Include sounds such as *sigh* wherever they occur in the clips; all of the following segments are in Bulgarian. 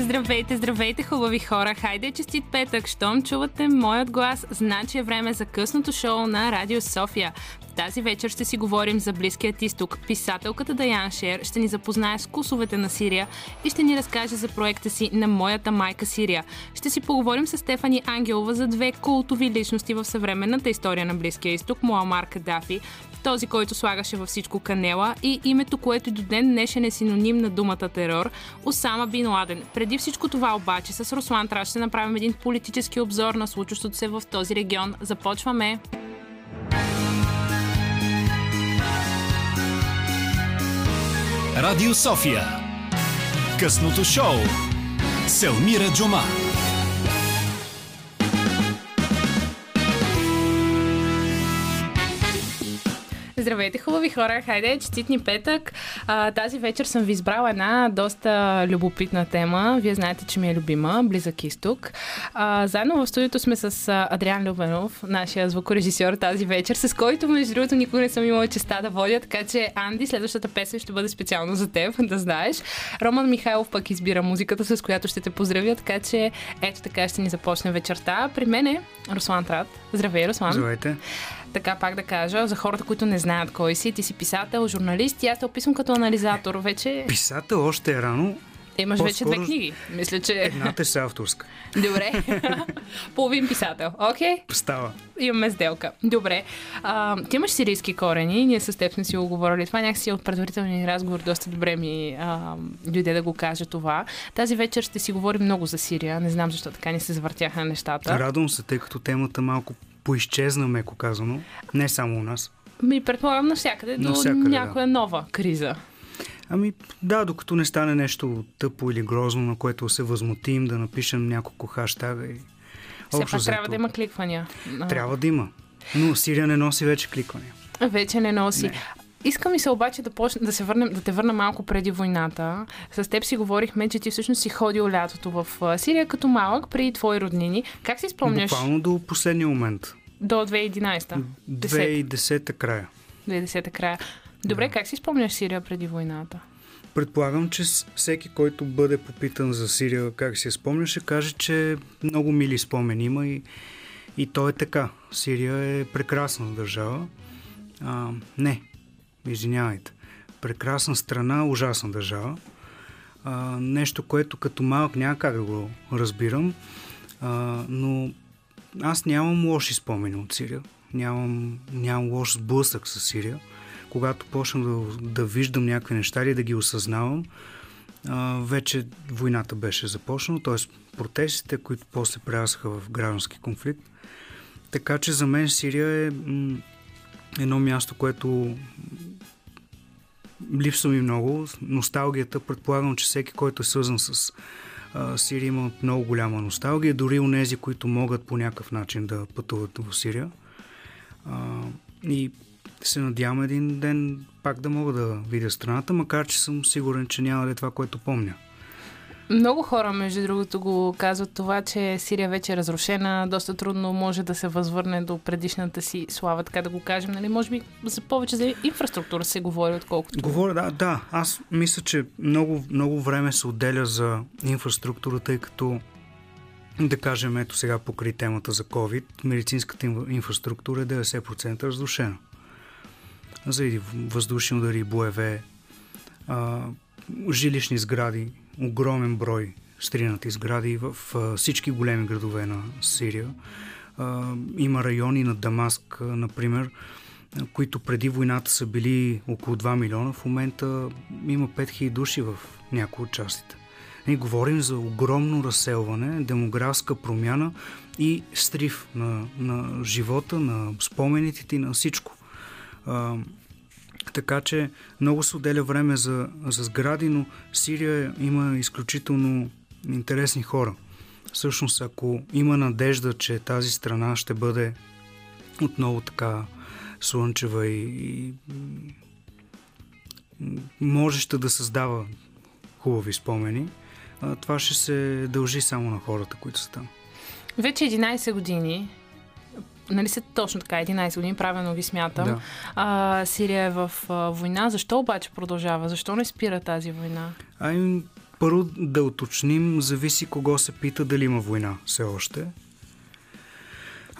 Здравейте, здравейте, хубави хора! Хайде, честит петък! Щом чувате моят глас, значи е време за късното шоу на Радио София. Тази вечер ще си говорим за Близкият изток. Писателката Даян Шер ще ни запознае с вкусовете на Сирия и ще ни разкаже за проекта си на моята майка Сирия. Ще си поговорим с Стефани Ангелова за две култови личности в съвременната история на Близкия изток, Муамар Кадафи, този, който слагаше във всичко канела и името, което до ден днешен е синоним на думата терор, Осама Бин Ладен. Преди всичко това обаче с Руслан Траш ще направим един политически обзор на случващото се в този регион. Започваме! Радио София. Късното шоу. Селмира Джума. Здравейте, хубави хора! Хайде, честитни петък! А, тази вечер съм ви избрала една доста любопитна тема. Вие знаете, че ми е любима. Близък изток. А, заедно в студиото сме с Адриан Любенов, нашия звукорежисьор тази вечер, с който, между другото, никога не съм имала честа да водя, така че, Анди, следващата песен ще бъде специално за теб, *laughs* да знаеш. Роман Михайлов пък избира музиката, с която ще те поздравя, така че ето така ще ни започне вечерта. При мен е Руслан Трат. Здравей, Руслан! Здравейте! Така пак да кажа, за хората, които не знаят кой си, ти си писател, журналист и аз те описвам като анализатор. Вече... Писател още е рано. Имаш По-скоро... вече две книги. Мисля, че... Едната е авторска. Добре. *laughs* Половин писател. Окей? Okay? Става. Имаме сделка. Добре. А, ти имаш сирийски корени. Ние с теб сме си го говорили. Това някакси от предварителния разговор доста добре ми а, дойде да го кажа това. Тази вечер ще си говорим много за Сирия. Не знам защо така ни се завъртяха нещата. Радвам се, тъй като темата малко поизчезна, меко казано. Не само у нас. Ми предполагам навсякъде, до навсякъде, някоя да. нова криза. Ами да, докато не стане нещо тъпо или грозно, на което се възмутим, да напишем няколко хаштага и... Все пак трябва да има кликвания. Трябва да има. Но Сирия не носи вече кликвания. Вече не носи. Не. Искам и се обаче да, почне, да, се върнем, да те върна малко преди войната. С теб си говорихме, че ти всъщност си ходил лятото в Сирия като малък, преди твои роднини. Как си спомняш? Буквално до последния момент. До 2011-та? 2010-та края. 2010-та края. Добре, да. как си спомняш Сирия преди войната? Предполагам, че всеки, който бъде попитан за Сирия, как си я спомня, ще каже, че много мили спомени има и, и то е така. Сирия е прекрасна държава. А, не, извинявайте. Прекрасна страна, ужасна държава. А, нещо, което като малък няма как да го разбирам, а, но аз нямам лоши спомени от Сирия. Нямам, нямам лош сблъсък с Сирия. Когато почна да, да виждам някакви неща и да ги осъзнавам, а, вече войната беше започнала, т.е. протестите, които после прерасаха в граждански конфликт. Така че за мен Сирия е м- едно място, което липсва ми много. Носталгията, предполагам, че всеки, който е свързан с Сирия има много голяма носталгия, дори у нези, които могат по някакъв начин да пътуват в Сирия. А, и се надявам един ден пак да мога да видя страната, макар че съм сигурен, че няма да е това, което помня. Много хора, между другото, го казват това, че Сирия вече е разрушена, доста трудно може да се възвърне до предишната си слава, така да го кажем. Нали? Може би за повече за инфраструктура се говори, отколкото... Говоря, да, да. Аз мисля, че много, много време се отделя за инфраструктура, тъй като да кажем, ето сега покри темата за COVID, медицинската инфраструктура е 90% разрушена. Заради въздушни удари, боеве, жилищни сгради, огромен брой стринати сгради в всички големи градове на Сирия. Има райони на Дамаск, например, които преди войната са били около 2 милиона. В момента има 5000 души в някои от частите. И говорим за огромно разселване, демографска промяна и стрив на, на живота, на спомените и на всичко. Така че много се отделя време за, за сгради, но Сирия има изключително интересни хора. Всъщност, ако има надежда, че тази страна ще бъде отново така слънчева и, и можеща да създава хубави спомени, това ще се дължи само на хората, които са там. Вече 11 години нали се точно така, 11 години, правилно ви смятам. Да. А, Сирия е в а, война. Защо обаче продължава? Защо не спира тази война? Ами, първо да уточним, зависи кого се пита дали има война все още.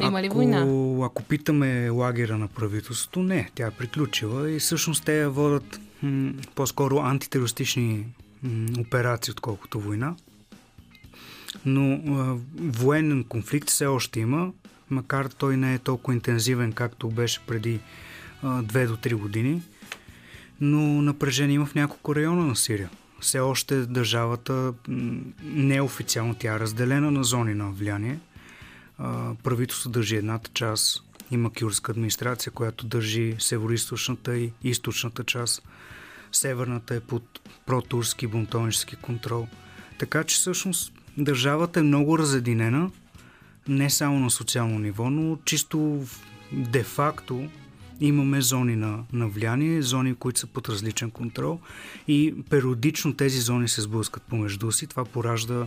Има ли ако, война? Ако питаме лагера на правителството, не, тя е приключила и всъщност те водят м- по-скоро антитерористични м- операции, отколкото война. Но а, военен конфликт все още има, макар той не е толкова интензивен, както беше преди а, 2 до 3 години. Но напрежение има в няколко района на Сирия. Все още държавата неофициално тя е разделена на зони на влияние. Правителството държи едната част, има кюрска администрация, която държи северо-источната и източната част. Северната е под протурски бунтовнически контрол. Така че всъщност държавата е много разединена, не само на социално ниво, но чисто де-факто имаме зони на, на влияние, зони, които са под различен контрол и периодично тези зони се сблъскат помежду си. Това поражда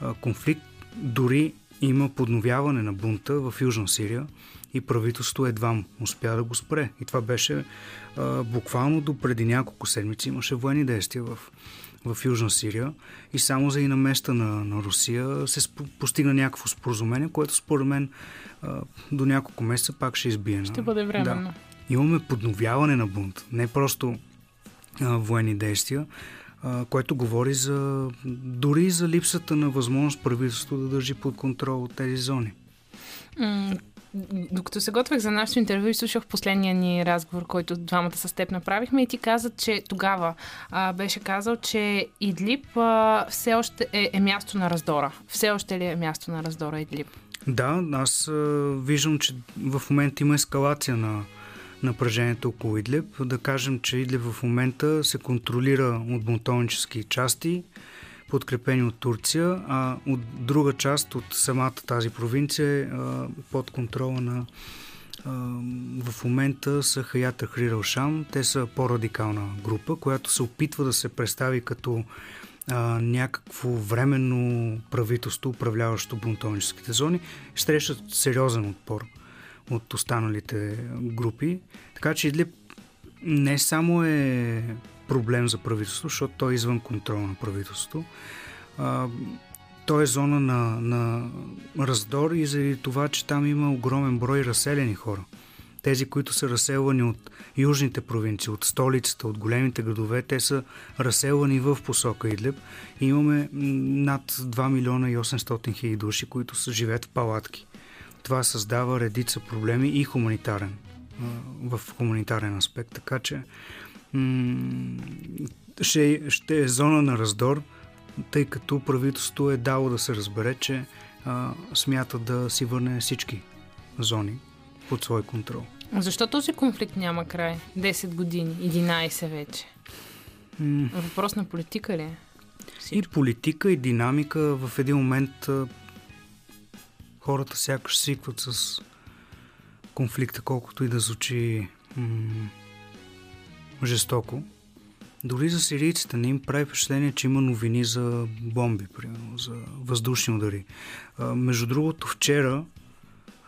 а, конфликт. Дори има подновяване на бунта в Южна Сирия и правителството едва успя да го спре. И това беше а, буквално до преди няколко седмици имаше военни действия в, в Южна Сирия и само за и на места на, на Русия се сп, постигна някакво споразумение, което според мен а, до няколко месеца пак ще избие. Ще бъде временно. Да. Имаме подновяване на бунт, не просто а, военни действия, а, което говори за дори за липсата на възможност правителството да държи под контрол тези зони. Докато се готвех за нашето интервю и слушах последния ни разговор, който двамата с теб направихме и ти каза, че тогава а, беше казал, че Идлип а, все още е, е място на раздора. Все още ли е място на раздора Идлип? Да, аз а, виждам, че в момента има ескалация на напрежението около Идлиб. Да кажем, че Идлиб в момента се контролира от бунтовнически части, подкрепени от Турция, а от друга част от самата тази провинция е под контрола на в момента са Хаят Ахрир Шам. Те са по-радикална група, която се опитва да се представи като а, някакво временно правителство, управляващо бунтовническите зони. Срещат сериозен отпор от останалите групи. Така че Идлиб не само е проблем за правителството, защото той е извън контрол на правителството. А, той е зона на, на раздор и заради това, че там има огромен брой разселени хора. Тези, които са разселвани от южните провинции, от столицата, от големите градове, те са разселвани в посока Идлеб. И имаме над 2 милиона и 800 хиляди души, които са живеят в палатки. Това създава редица проблеми и хуманитарен, в хуманитарен аспект. Така че ще, ще е зона на раздор, тъй като правителството е дало да се разбере, че а, смята да си върне всички зони под свой контрол. Защо този конфликт няма край? 10 години, 11 вече. М- Въпрос на политика ли е? И политика, и динамика. В един момент а, хората сякаш свикват с конфликта, колкото и да звучи м- жестоко. Дори за сирийците не им прави впечатление, че има новини за бомби, примерно, за въздушни удари. А, между другото, вчера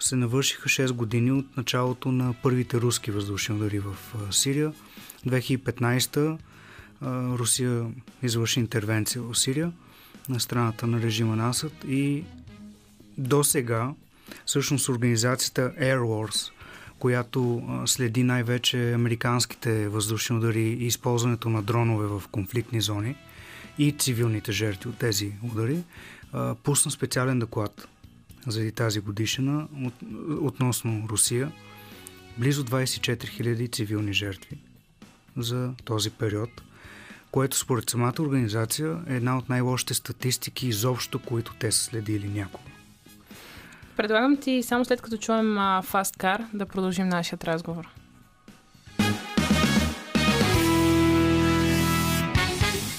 се навършиха 6 години от началото на първите руски въздушни удари в Сирия. 2015 а, Русия извърши интервенция в Сирия на страната на режима на и до сега всъщност организацията Air Wars – която следи най-вече американските въздушни удари и използването на дронове в конфликтни зони и цивилните жертви от тези удари, пусна специален доклад заради тази годишна от, относно Русия. Близо 24 000 цивилни жертви за този период, което според самата организация е една от най-лошите статистики изобщо, които те са следили някога. Предлагам ти само след като чуем uh, Fast Car да продължим нашия разговор.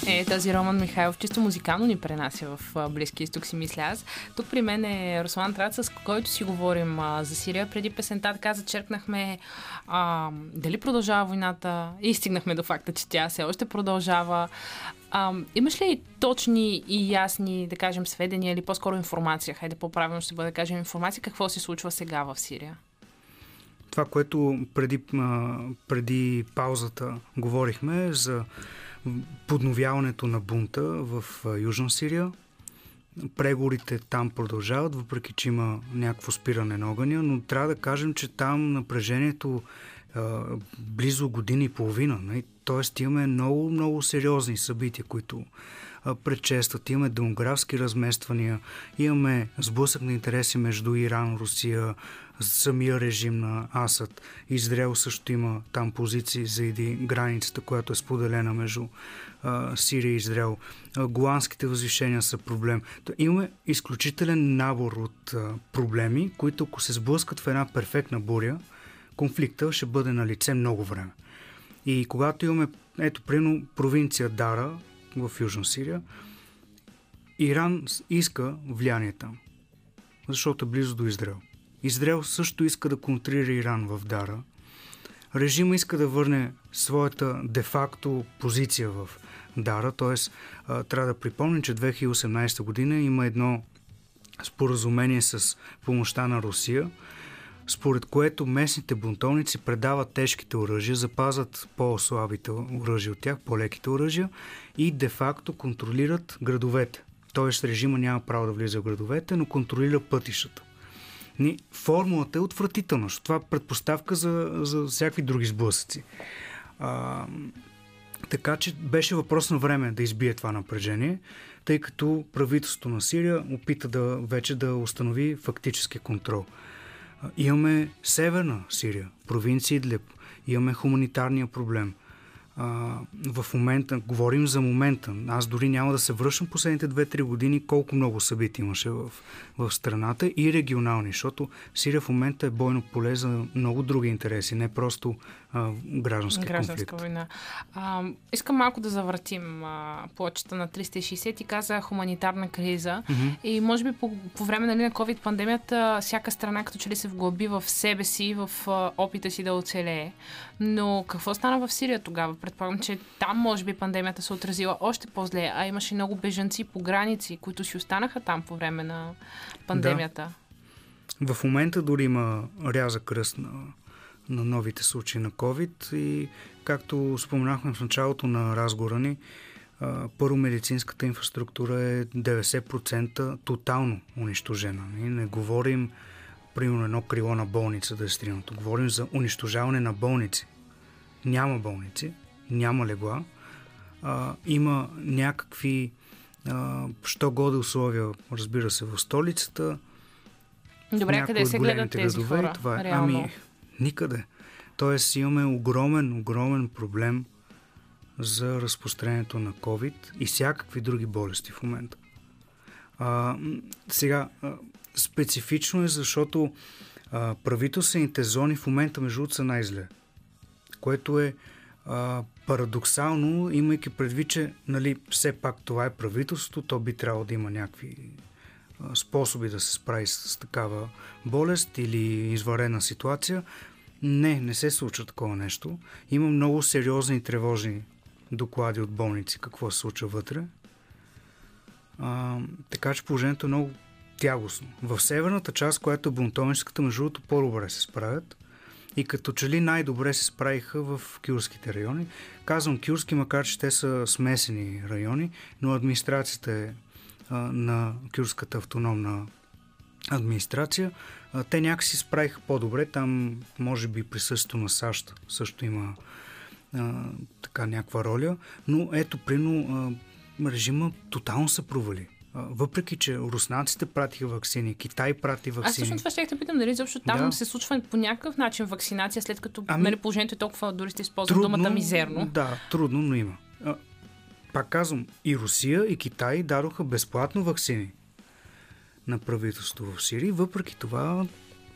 Е, тази Роман Михайлов чисто музикално ни пренася в Близки изток, си мисля аз. Тук при мен е Руслан Трац, с който си говорим а, за Сирия. Преди песента така зачеркнахме а, дали продължава войната и стигнахме до факта, че тя все още продължава. А, имаш ли точни и ясни, да кажем, сведения или по-скоро информация? Хайде по-правилно ще бъде да кажем информация. Какво се случва сега в Сирия? Това, което преди, преди паузата говорихме за подновяването на бунта в Южна Сирия. Преговорите там продължават, въпреки че има някакво спиране на огъня, но трябва да кажем, че там напрежението близо година и половина. Нали? Тоест имаме много, много сериозни събития, които предшестват. Имаме демографски размествания, имаме сблъсък на интереси между Иран, Русия, самия режим на Асад. Израел също има там позиции заради границата, която е споделена между а, Сирия и Израел. А, голандските възвишения са проблем. То имаме изключителен набор от а, проблеми, които ако се сблъскат в една перфектна буря, конфликта ще бъде на лице много време. И когато имаме, ето, примерно, провинция Дара в Южна Сирия, Иран иска влияние там, защото е близо до Израел. Израел също иска да контрира Иран в Дара. Режима иска да върне своята де-факто позиция в Дара, т.е. трябва да припомним, че 2018 година има едно споразумение с помощта на Русия, според което местните бунтовници предават тежките оръжия, запазват по-слабите оръжия от тях, по-леките оръжия и де-факто контролират градовете. Тоест режима няма право да влиза в градовете, но контролира пътищата. Ни, формулата е отвратителна, защото това е предпоставка за, за всякакви други сблъсъци. А, така че беше въпрос на време да избие това напрежение, тъй като правителството на Сирия опита да вече да установи фактически контрол. Имаме Северна Сирия, провинция Идлеб, имаме хуманитарния проблем – а, в момента, говорим за момента. Аз дори няма да се връщам последните 2-3 години колко много събития имаше в, в страната и регионални, защото Сирия в момента е бойно поле за много други интереси, не просто а, граждански Гражданска конфликт. война. А, искам малко да завъртим а, плочата на 360 и каза хуманитарна криза mm-hmm. и може би по, по време нали, на COVID-пандемията всяка страна като че ли се вглъби в себе си, в а, опита си да оцелее. Но какво стана в Сирия тогава? Предполагам, че там може би пандемията се отразила още по-зле, а имаше много бежанци по граници, които си останаха там по време на пандемията. Да. В момента дори има ряза кръст на, на новите случаи на COVID и както споменахме в началото на разговора ни, първо медицинската инфраструктура е 90% тотално унищожена. Не говорим примерно едно крило на болница да е стринато. Говорим за унищожаване на болници. Няма болници, няма легла, а, има някакви а, що годе условия, разбира се, в столицата. Добре, къде се гледат тези градове, хора? Това е. Реално. Ами, никъде. Тоест имаме огромен, огромен проблем за разпространението на COVID и всякакви други болести в момента. А, сега, специфично е, защото а, правителствените зони в момента между другото са най-зле. Което е а, парадоксално, имайки предвид, че нали, все пак това е правителството, то би трябвало да има някакви способи да се справи с, такава болест или изварена ситуация. Не, не се случва такова нещо. Има много сериозни и тревожни доклади от болници какво се случва вътре. А, така че положението е много тягостно. В северната част, която е бунтовническата, между другото, по-добре се справят. И като че ли най-добре се справиха в кюрските райони. Казвам кюрски, макар че те са смесени райони, но администрацията е на кюрската автономна администрация. А, те някакси справиха по-добре. Там, може би, присъствието на САЩ също има а, така някаква роля. Но ето, прино, режима тотално се провали въпреки че руснаците пратиха вакцини, Китай прати вакцини. Аз всъщност това ще те питам, дали защото там да. се случва по някакъв начин вакцинация, след като ами, нали, положението е толкова, дори сте използвали думата мизерно. Да, трудно, но има. Пак казвам, и Русия, и Китай дадоха безплатно вакцини на правителството в Сирия. Въпреки това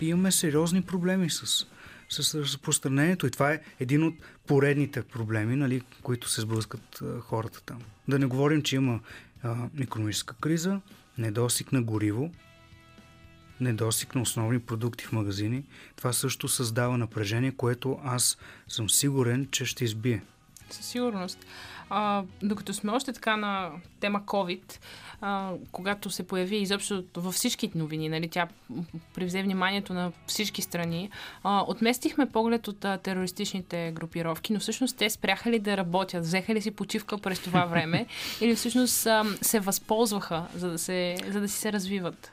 имаме сериозни проблеми с, с разпространението. И това е един от поредните проблеми, нали, които се сблъскат хората там. Да не говорим, че има а, економическа криза, недостиг на гориво, недостиг на основни продукти в магазини. Това също създава напрежение, което аз съм сигурен, че ще избие Със сигурност. А, докато сме още така на тема COVID, а, когато се появи изобщо във всички новини, нали, тя привзе вниманието на всички страни, а, отместихме поглед от а, терористичните групировки, но всъщност те спряха ли да работят, взеха ли си почивка през това време *laughs* или всъщност а, се възползваха, за да, се, за да си се развиват?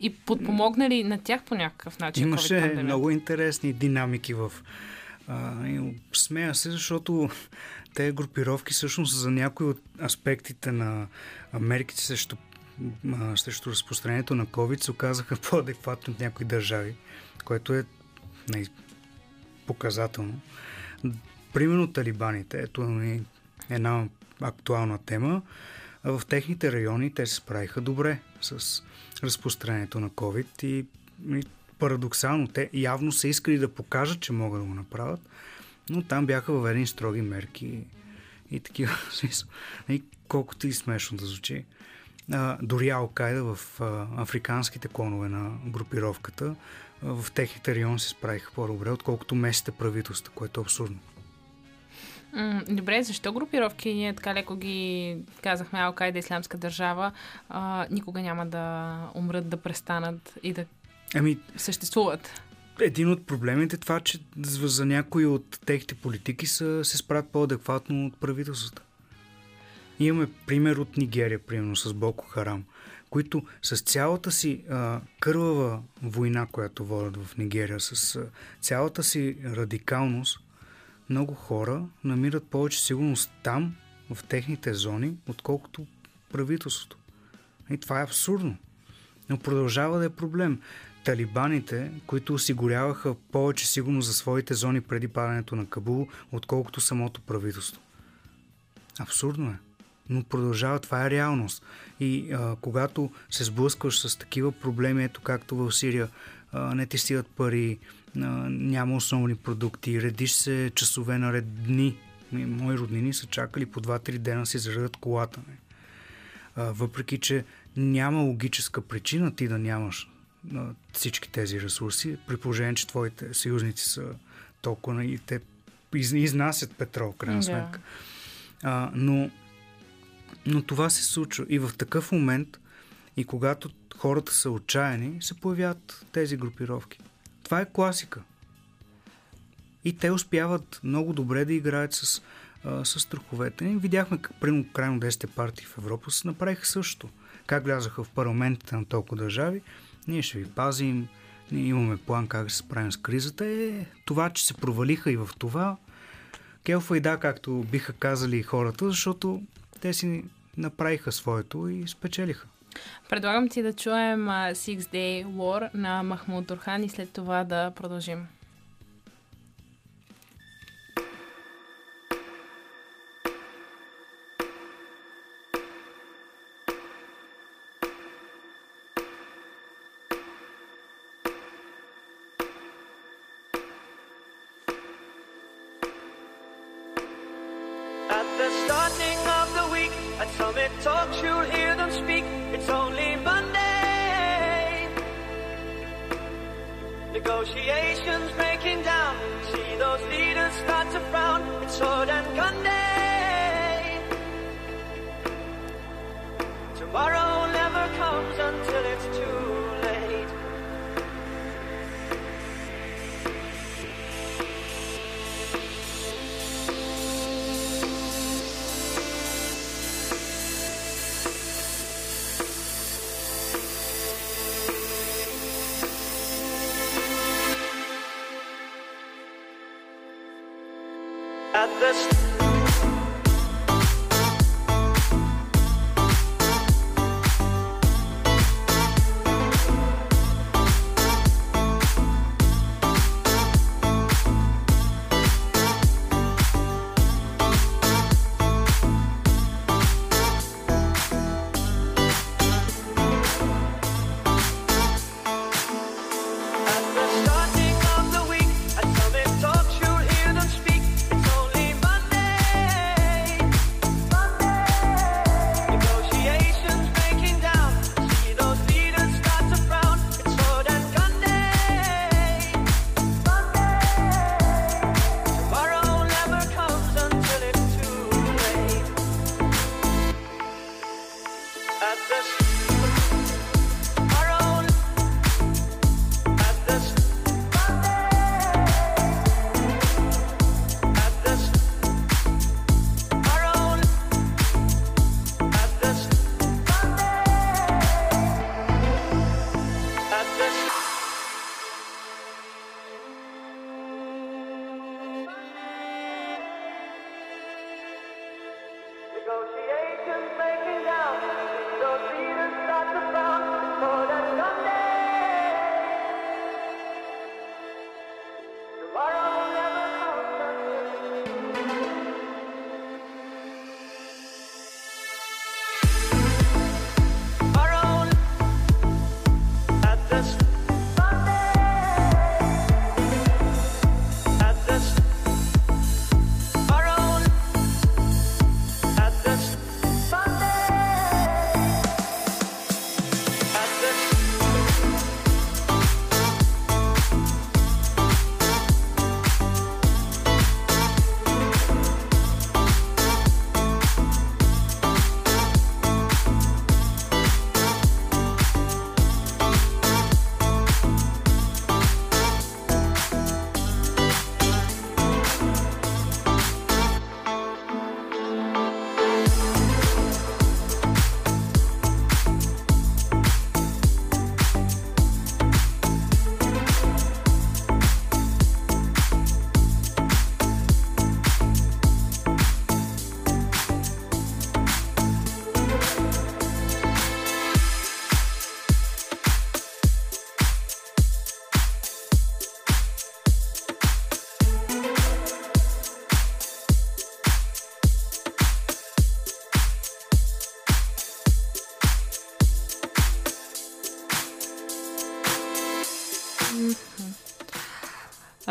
И подпомогнали на тях по някакъв начин? Имаше много интересни динамики в а, смея се, защото те групировки всъщност за някои от аспектите на мерките срещу, срещу разпространението на COVID се оказаха *laughs* по-адекватни от някои държави, което е не, показателно. Примерно талибаните, ето е една актуална тема. В техните райони те се справиха добре с разпространението на COVID и, и парадоксално те явно са искали да покажат, че могат да го направят, но там бяха въведени строги мерки и такива. *laughs* и колкото и смешно да звучи. А, дори Алкайда в а, африканските клонове на групировката а, в техните райони се справиха по-добре, отколкото местните правителства, което е абсурдно. Добре, защо групировки, ние така леко ги казахме Алкайда Исламска държава, а, никога няма да умрат, да престанат и да ами, съществуват? Един от проблемите е това, че за някои от техните политики са, се справят по-адекватно от правителствата. Имаме пример от Нигерия, примерно с Боко Харам, които с цялата си а, кървава война, която водят в Нигерия, с а, цялата си радикалност, много хора намират повече сигурност там, в техните зони, отколкото правителството. И това е абсурдно. Но продължава да е проблем талибаните, които осигуряваха повече сигурност за своите зони преди падането на Кабул, отколкото самото правителство. Абсурдно е. Но продължава, това е реалност. И а, когато се сблъскваш с такива проблеми, ето както в Сирия, а, не ти стигат пари, а, няма основни продукти, редиш се часове наред дни. Мои роднини са чакали по 2-3 дена си заредат колата. А, въпреки, че няма логическа причина ти да нямаш на всички тези ресурси, при положение, че твоите съюзници са толкова и те изнасят петрол, крайна сметка. Да. А, но, но това се случва. И в такъв момент, и когато хората са отчаяни, се появяват тези групировки. Това е класика. И те успяват много добре да играят с, а, с страховете. И видяхме, примерно, крайно 10 партии в Европа се направиха също. Как влязаха в парламентите на толкова държави ние ще ви пазим, ние имаме план как да се справим с кризата. Е, това, че се провалиха и в това, келфа и да, както биха казали хората, защото те си направиха своето и спечелиха. Предлагам ти да чуем Six Day War на Махмуд Дурхан и след това да продължим.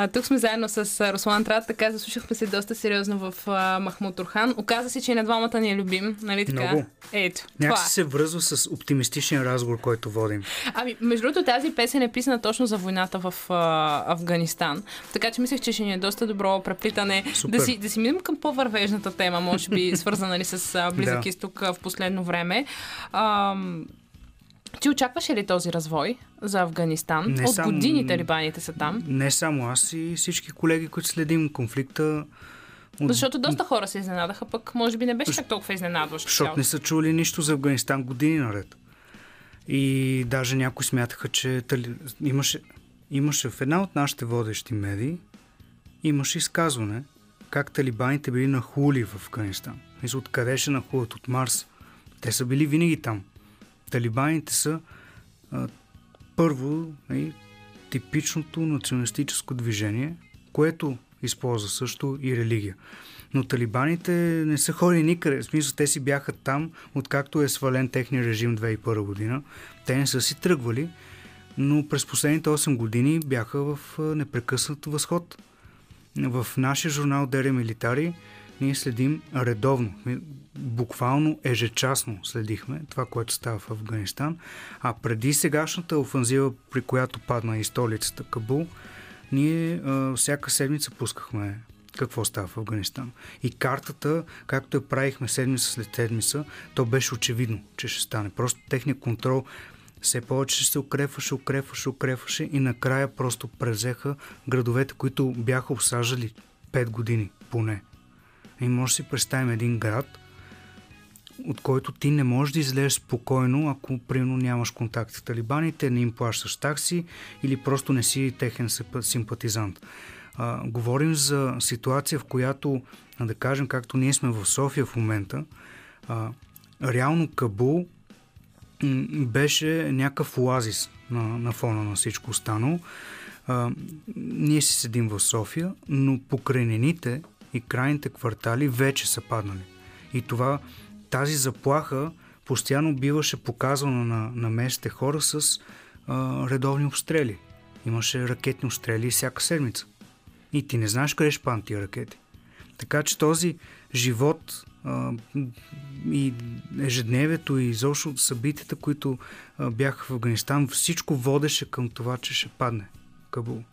А, тук сме заедно с Руслан Трат, така заслушахме се доста сериозно в а, Махмут Турхан. Оказа се, че и на двамата ни е любим, нали така? Много. Ето, Някак се връзва с оптимистичен разговор, който водим. Ами, между другото, тази песен е писана точно за войната в а, Афганистан. Така че мислех, че ще ни е доста добро преплитане. Супер. Да си, да си минем към по-вървежната тема, може би *laughs* свързана ли с а, Близък Да. изток а, в последно време. Ам, ти очакваше ли този развой за Афганистан? Не От само- години талибаните са там. Не само аз и всички колеги, които следим конфликта. От... Защото доста хора се изненадаха, пък може би не беше чак толкова изненадващо. Защото не са чули нищо за Афганистан години наред. И даже някои смятаха, че тали... имаше, имаше в една от нашите водещи медии, имаше изказване как талибаните били нахули в Афганистан. Мисля, откъде ще нахулят? От Марс. Те са били винаги там. Талибаните са а, първо нали, типичното националистическо движение, което използва също и религия. Но талибаните не са ходили никъде. В смисъл, те си бяха там, откакто е свален техния режим 2001 година. Те не са си тръгвали, но през последните 8 години бяха в непрекъснат възход. В нашия журнал Дере Милитари ние следим редовно, буквално ежечасно следихме това, което става в Афганистан. А преди сегашната офанзива, при която падна и столицата Кабул, ние а, всяка седмица пускахме какво става в Афганистан. И картата, както я правихме седмица след седмица, то беше очевидно, че ще стане. Просто техният контрол все повече се укрепваше, укрепваше, укрепваше и накрая просто превзеха градовете, които бяха осаждали 5 години поне. И може да си представим един град, от който ти не можеш да излезеш спокойно, ако примерно нямаш контакт с талибаните, не им плащаш такси или просто не си техен симпа- симпатизант. А, говорим за ситуация, в която, да кажем, както ние сме в София в момента, а, реално Кабул беше някакъв оазис на, на фона на всичко останало. А, ние си седим в София, но покрайнините и крайните квартали вече са паднали. И това, тази заплаха постоянно биваше показвана на, на местните хора с а, редовни обстрели. Имаше ракетни обстрели всяка седмица. И ти не знаеш къде ще паднат тия ракети. Така че този живот а, и ежедневието и изобщо събитията, които а, бяха в Афганистан, всичко водеше към това, че ще падне Кабул.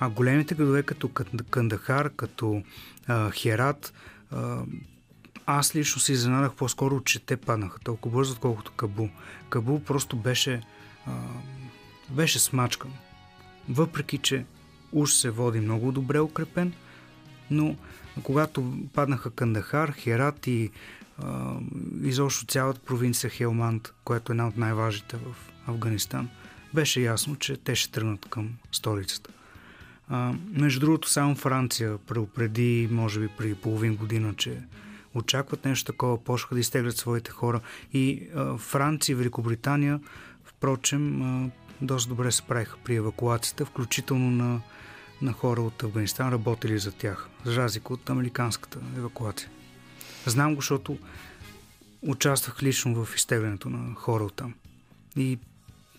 А големите градове като Кан- Кандахар, като а, Херат, а, аз лично се изненадах по-скоро, че те паднаха толкова бързо, отколкото Кабул. Кабул просто беше, а, беше смачкан. Въпреки, че уж се води много добре укрепен, но когато паднаха Кандахар, Херат и а, изобщо цялата провинция Хелманд, която е една от най-важните в Афганистан, беше ясно, че те ще тръгнат към столицата. А, между другото, само Франция предупреди, може би преди половин година, че очакват нещо такова, почнаха да изтеглят своите хора. И а, Франция и Великобритания, впрочем, а, доста добре се правиха при евакуацията, включително на, на хора от Афганистан, работили за тях, за разлика от американската евакуация. Знам го, защото участвах лично в изтеглянето на хора от там. И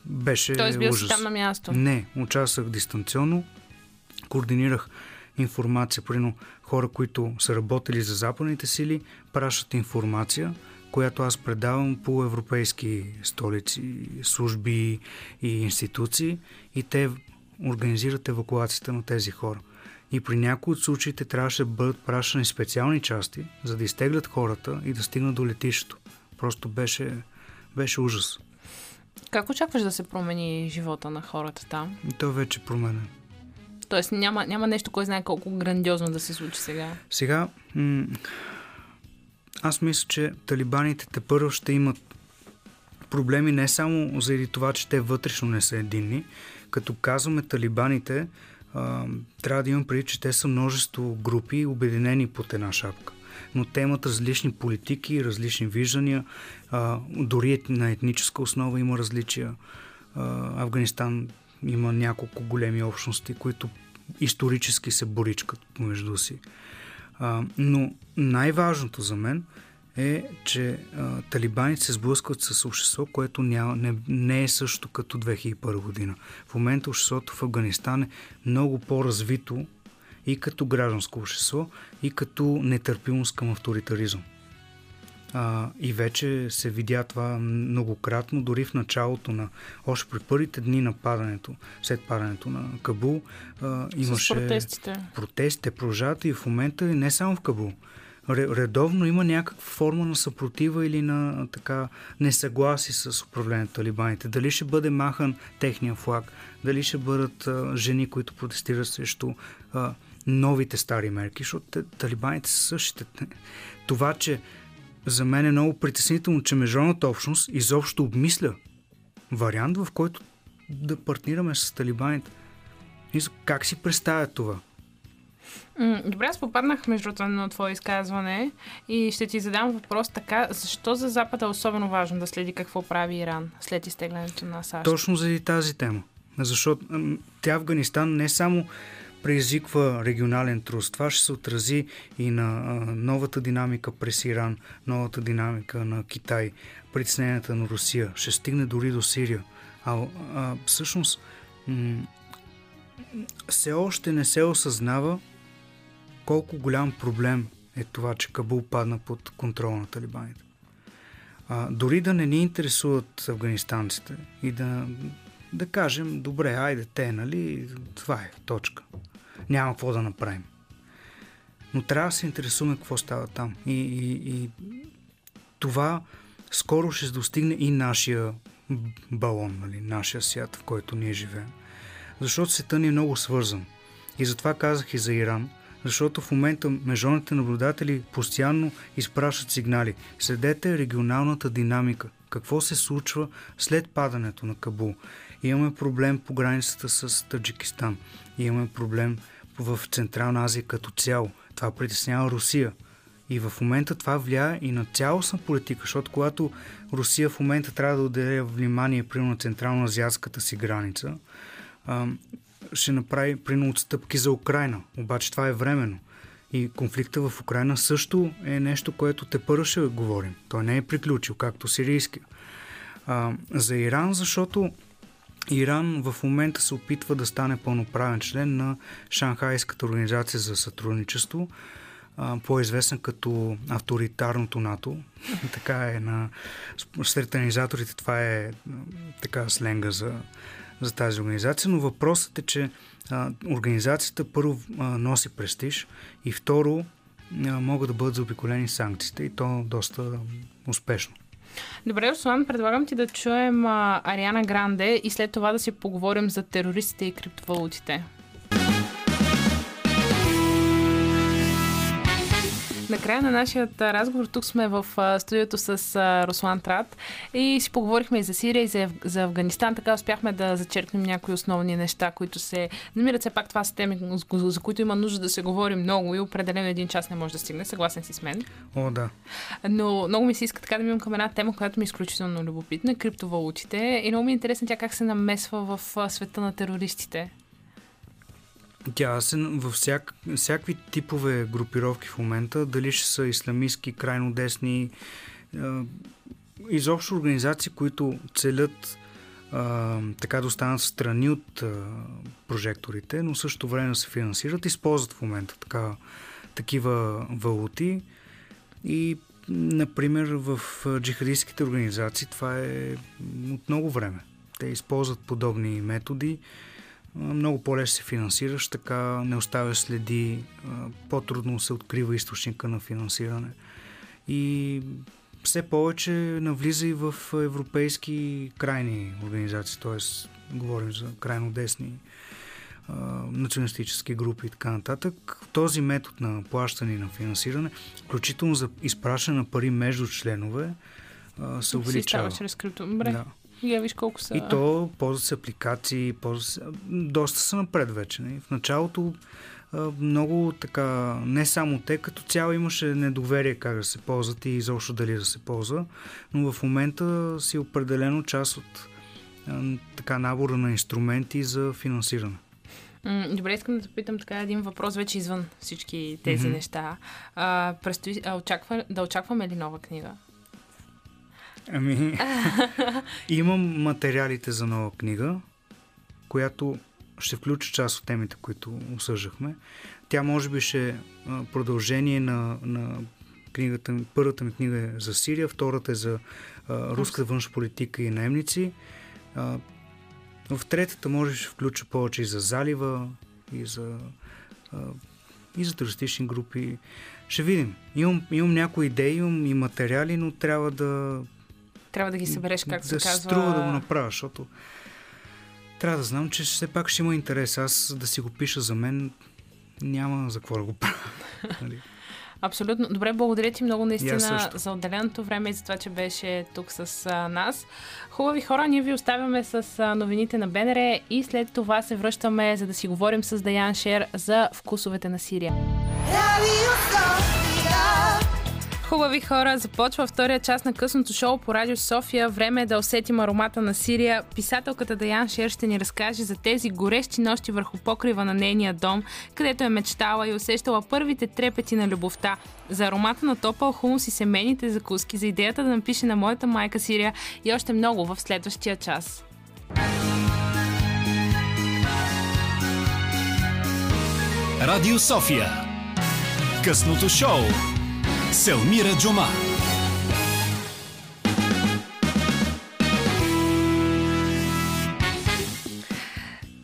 беше Тоест бил ужас. си там на място. Не, участвах дистанционно, координирах информация, прино хора, които са работили за западните сили, пращат информация, която аз предавам по европейски столици, служби и институции и те организират евакуацията на тези хора. И при някои от случаите трябваше да бъдат пращани специални части, за да изтеглят хората и да стигнат до летището. Просто беше, беше ужас. Как очакваш да се промени живота на хората там? И то вече променен. Тоест няма, няма нещо, кой знае колко грандиозно да се случи сега. Сега, м- аз мисля, че талибаните те първо ще имат проблеми не само заради това, че те вътрешно не са единни. Като казваме талибаните, а, трябва да имам преди, че те са множество групи, обединени под една шапка. Но те имат различни политики, различни виждания, а, дори на етническа основа има различия. А, Афганистан има няколко големи общности, които исторически се боричкат между си. А, но най-важното за мен е, че а, талибаните се сблъскват с общество, което няма, не, не е също като 2001 година. В момента обществото в Афганистан е много по-развито и като гражданско общество, и като нетърпимост към авторитаризъм. А, и вече се видя това многократно, дори в началото на, още при първите дни на падането, след падането на Кабул, а, имаше С протестите. протестите, продължават и в момента не само в Кабул. Редовно има някаква форма на съпротива или на така несъгласи с управлението на талибаните. Дали ще бъде махан техния флаг, дали ще бъдат а, жени, които протестират срещу а, новите стари мерки, защото те, талибаните са същите. Това, че за мен е много притеснително, че международната общност изобщо обмисля вариант, в който да партнираме с талибаните. Как си представят това? Добре, аз попаднах между това на твое изказване и ще ти задам въпрос така. Защо за Запада е особено важно да следи какво прави Иран след изтеглянето на САЩ? Точно заради тази тема. Защото тя Афганистан не само предизвиква регионален трус. Това ще се отрази и на новата динамика през Иран, новата динамика на Китай, притесненията на Русия. Ще стигне дори до Сирия. А, а всъщност м- все още не се осъзнава колко голям проблем е това, че Кабул падна под контрол на талибаните. А, дори да не ни интересуват афганистанците и да, да кажем, добре, айде те, нали, това е, точка. Няма какво да направим. Но трябва да се интересуваме какво става там. И, и, и това скоро ще достигне и нашия балон, нали, нашия свят, в който ние живеем. Защото света ни е много свързан. И затова казах и за Иран, защото в момента международните наблюдатели постоянно изпращат сигнали. Следете регионалната динамика. Какво се случва след падането на Кабул? Имаме проблем по границата с Таджикистан. Имаме проблем в Централна Азия като цяло. Това притеснява Русия. И в момента това влияе и на цялостна политика, защото когато Русия в момента трябва да отделя внимание примерно на централно-азиатската си граница, ще направи прино отстъпки за Украина. Обаче това е временно. И конфликта в Украина също е нещо, което те първо ще говорим. Той не е приключил, както сирийския. За Иран, защото Иран в момента се опитва да стане пълноправен член на Шанхайската организация за сътрудничество, по-известна като авторитарното НАТО. *laughs* така е на... Сред организаторите това е така сленга за, за тази организация, но въпросът е, че а, организацията първо а, носи престиж и второ а, могат да бъдат заобиколени санкциите и то доста успешно. Добре, Руслан, предлагам ти да чуем а, Ариана Гранде и след това да си поговорим за терористите и криптовалутите. Накрая на нашия разговор тук сме в студиото с Руслан Трат и си поговорихме и за Сирия, и за, за Афганистан. Така успяхме да зачеркнем някои основни неща, които се намират. Все пак това са теми, за които има нужда да се говори много и определено един час не може да стигне. Съгласен си с мен. О, да. Но много ми се иска така да минем към една тема, която ми е изключително любопитна криптовалутите. И много ми е интересно тя как се намесва в света на терористите. Тя се във всяк, всякакви типове групировки в момента, дали ще са исламистски, крайно десни, изобщо организации, които целят а, така да останат страни от а, прожекторите, но също време се финансират, използват в момента така, такива валути и например в джихадистските организации това е от много време. Те използват подобни методи, много по-лесно се финансираш, така не оставяш следи, по-трудно се открива източника на финансиране. И все повече навлиза и в европейски крайни организации, т.е. говорим за крайно десни националистически групи и така нататък. Този метод на плащане и на финансиране, включително за изпращане на пари между членове, се увеличава. Си чрез крипто. Добре. Да. Я виж колко са. И то ползват се апликации, ползват се... доста са напред вече. Не? В началото много така, не само те, като цяло имаше недоверие как да се ползват и изобщо дали да се ползва, но в момента си определено част от така набора на инструменти за финансиране. Добре, искам да те питам така един въпрос вече извън всички тези mm-hmm. неща. А, престои, а, очаква, да очакваме ли нова книга? Ами, *laughs* имам материалите за нова книга, която ще включи част от темите, които осъждахме. Тя може би ще е продължение на, на книгата, първата ми книга е за Сирия, втората е за а, руската външна политика и наемници. А, в третата може ще включа повече и за залива, и за, а, и за туристични групи. Ще видим. Имам, имам някои идеи, имам и материали, но трябва да трябва да ги събереш, както да се казва. струва да го направя, защото трябва да знам, че все пак ще има интерес. Аз да си го пиша за мен, няма за какво да го правя. *laughs* Нали? Абсолютно. Добре, благодаря ти много наистина за отделеното време и за това, че беше тук с а, нас. Хубави хора, ние ви оставяме с а, новините на БНР и след това се връщаме, за да си говорим с Даян Шер за вкусовете на Сирия. Хубави хора, започва втория част на късното шоу по Радио София. Време е да усетим аромата на Сирия. Писателката Даян Шер ще ни разкаже за тези горещи нощи върху покрива на нейния дом, където е мечтала и усещала първите трепети на любовта. За аромата на топъл хумус и семейните закуски, за идеята да напише на моята майка Сирия и още много в следващия час. Радио София. Късното шоу Селмира Джума.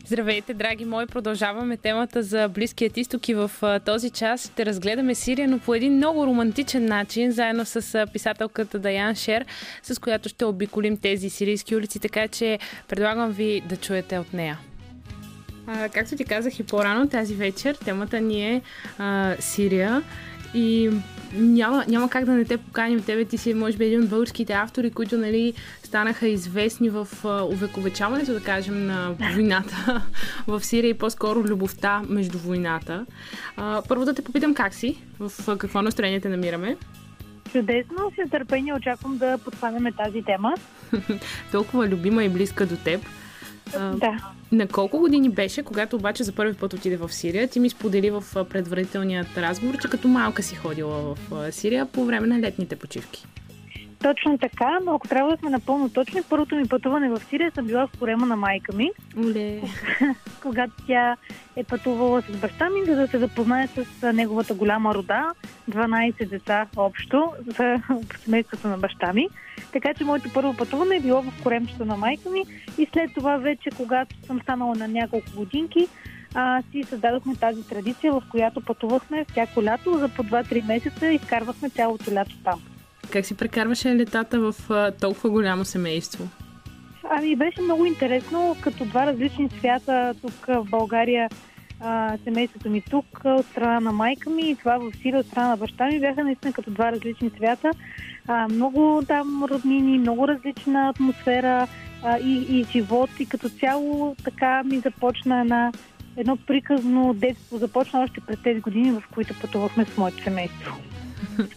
Здравейте, драги мои! Продължаваме темата за Близкият изток и в този час ще разгледаме Сирия, но по един много романтичен начин, заедно с писателката Даян Шер, с която ще обиколим тези сирийски улици, така че предлагам ви да чуете от нея. А, както ти казах и по-рано тази вечер, темата ни е а, Сирия и няма, няма как да не те поканим. Тебе ти си, може би, един от българските автори, които нали, станаха известни в увековечаването, да кажем, на войната *laughs* в Сирия и по-скоро любовта между войната. А, първо да те попитам как си, в какво настроение те намираме. Чудесно, с търпение очаквам да подхванеме тази тема. *laughs* Толкова любима и близка до теб. Да. На колко години беше, когато обаче за първи път отиде в Сирия? Ти ми сподели в предварителният разговор, че като малка си ходила в Сирия по време на летните почивки. Точно така, но ако трябва да сме напълно точни, първото ми пътуване в Сирия съм била в корема на майка ми. Оле. *laughs* Когато тя е пътувала с баща ми, за да се запознае с неговата голяма рода, 12 деца общо, за *laughs* семейството на баща ми. Така че моето първо пътуване е било в коремчето на майка ми и след това вече, когато съм станала на няколко годинки, а, си създадохме тази традиция, в която пътувахме всяко лято за по 2-3 месеца и изкарвахме цялото лято там. Как си прекарваше летата в толкова голямо семейство? Ами беше много интересно, като два различни свята тук в България а, семейството ми тук от страна на майка ми и това в Сирия от страна на баща ми бяха наистина като два различни свята. А, много там роднини, много различна атмосфера а, и, и живот и като цяло така ми започна една, едно приказно детство. Започна още през тези години, в които пътувахме с моето семейство.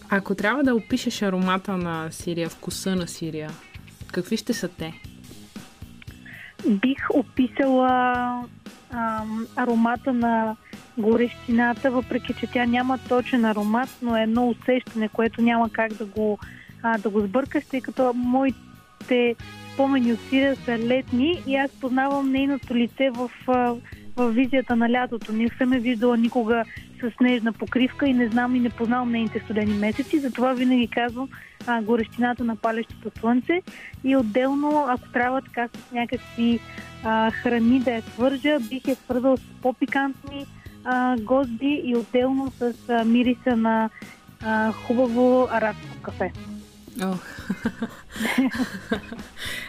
Ако трябва да опишеш аромата на Сирия, вкуса на Сирия, какви ще са те? Бих описала ам, аромата на горещината, въпреки че тя няма точен аромат, но е едно усещане, което няма как да го, а, да го сбъркаш, тъй като моите спомени от Сирия са летни и аз познавам нейното лице в, в визията на лятото. Не съм я виждала никога с снежна покривка и не знам и не познавам нейните студени месеци, затова винаги казвам а, горещината на палещото слънце и отделно, ако трябва така с някакви а, храни да я свържа, бих я свързал с по-пикантни а, гозди и отделно с а, мириса на а, хубаво арабско кафе. Oh.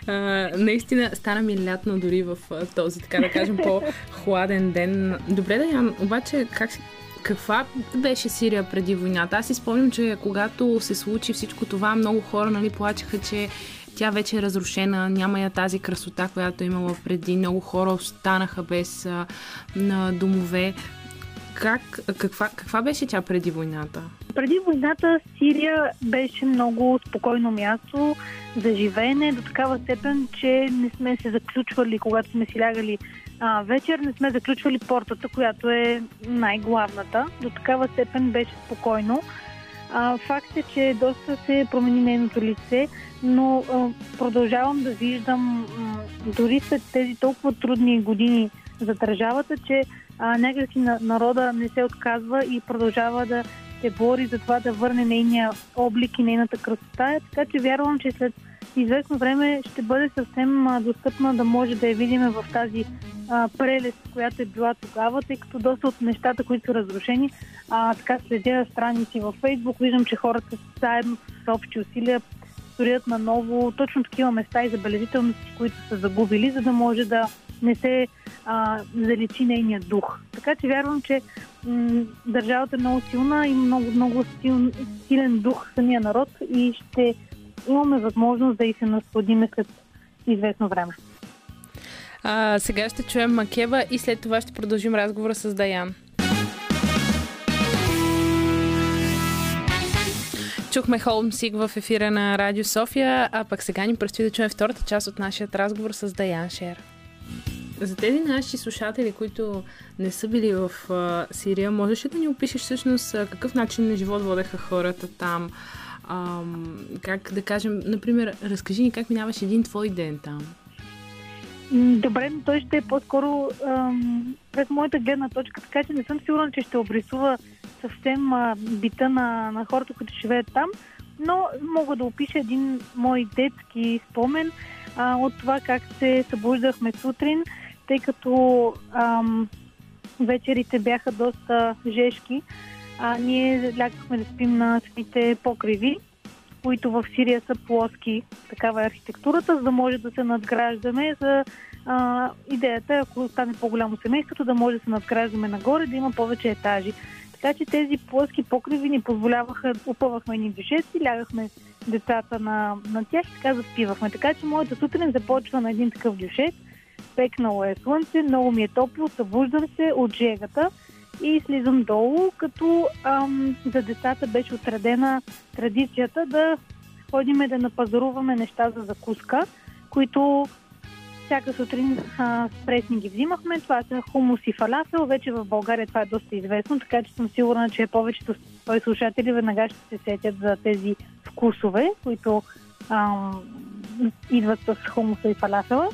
uh, наистина стана ми лятно дори в този, така да кажем, *laughs* по-хладен ден. Добре, Даян, обаче как си каква беше Сирия преди войната? Аз си спомням, че когато се случи всичко това, много хора нали, плачеха, че тя вече е разрушена, няма я тази красота, която е имала преди. Много хора останаха без а, на домове. Как, каква, каква беше тя преди войната? Преди войната Сирия беше много спокойно място за живеене до такава степен, че не сме се заключвали, когато сме си лягали а, вечер, не сме заключвали портата, която е най-главната. До такава степен беше спокойно. А, факт е, че доста се промени нейното лице, но а, продължавам да виждам, а, дори след тези толкова трудни години за държавата, че а, някакси на, народа не се отказва и продължава да се бори за това да върне нейния облик и нейната красота. Така че вярвам, че след известно време ще бъде съвсем достъпна да може да я видим в тази а, прелест, която е била тогава, тъй като доста от нещата, които са разрушени, а, така следя страници във Фейсбук, виждам, че хората заедно с общи усилия строят на ново точно такива места и забележителности, които са загубили, за да може да не се а, заличи нейния дух. Така че вярвам, че м- държавата е много силна и много, много сил, силен дух самия народ и ще имаме възможност да и се насладиме след известно време. А, сега ще чуем Макева и след това ще продължим разговора с Даян. Чухме Холмсик в ефира на Радио София, а пък сега ни предстои да чуем втората част от нашия разговор с Даян Шер. За тези наши слушатели, които не са били в а, Сирия, можеш ли да ни опишеш всъщност какъв начин на живот водеха хората там? А, как да кажем, например, разкажи ни как минаваш един твой ден там. Добре, но той ще е по-скоро ам, през моята гледна точка, така че не съм сигурна, че ще обрисува съвсем а, бита на, на хората, които живеят там, но мога да опиша един мой детски спомен а, от това как се събуждахме сутрин, тъй като ам, вечерите бяха доста жешки. А, ние лягахме да спим на самите покриви които в Сирия са плоски. Такава е архитектурата, за да може да се надграждаме. За а, идеята е, ако стане по-голямо семейството, да може да се надграждаме нагоре, да има повече етажи. Така че тези плоски покриви ни позволяваха, опъвахме ни дюшеци, лягахме децата на, на тях и така заспивахме. Така че моята сутрин започва на един такъв дюшец. Пекнало е слънце, много ми е топло, събуждам се от жегата и слизам долу, като ам, за децата беше отредена традицията да ходиме да напазаруваме неща за закуска, които всяка сутрин а, с пресни ги взимахме. Това са хумус и фалафел. Вече в България това е доста известно, така че съм сигурна, че повечето свои слушатели веднага ще се сетят за тези вкусове, които ам, идват с хумуса и фалафела.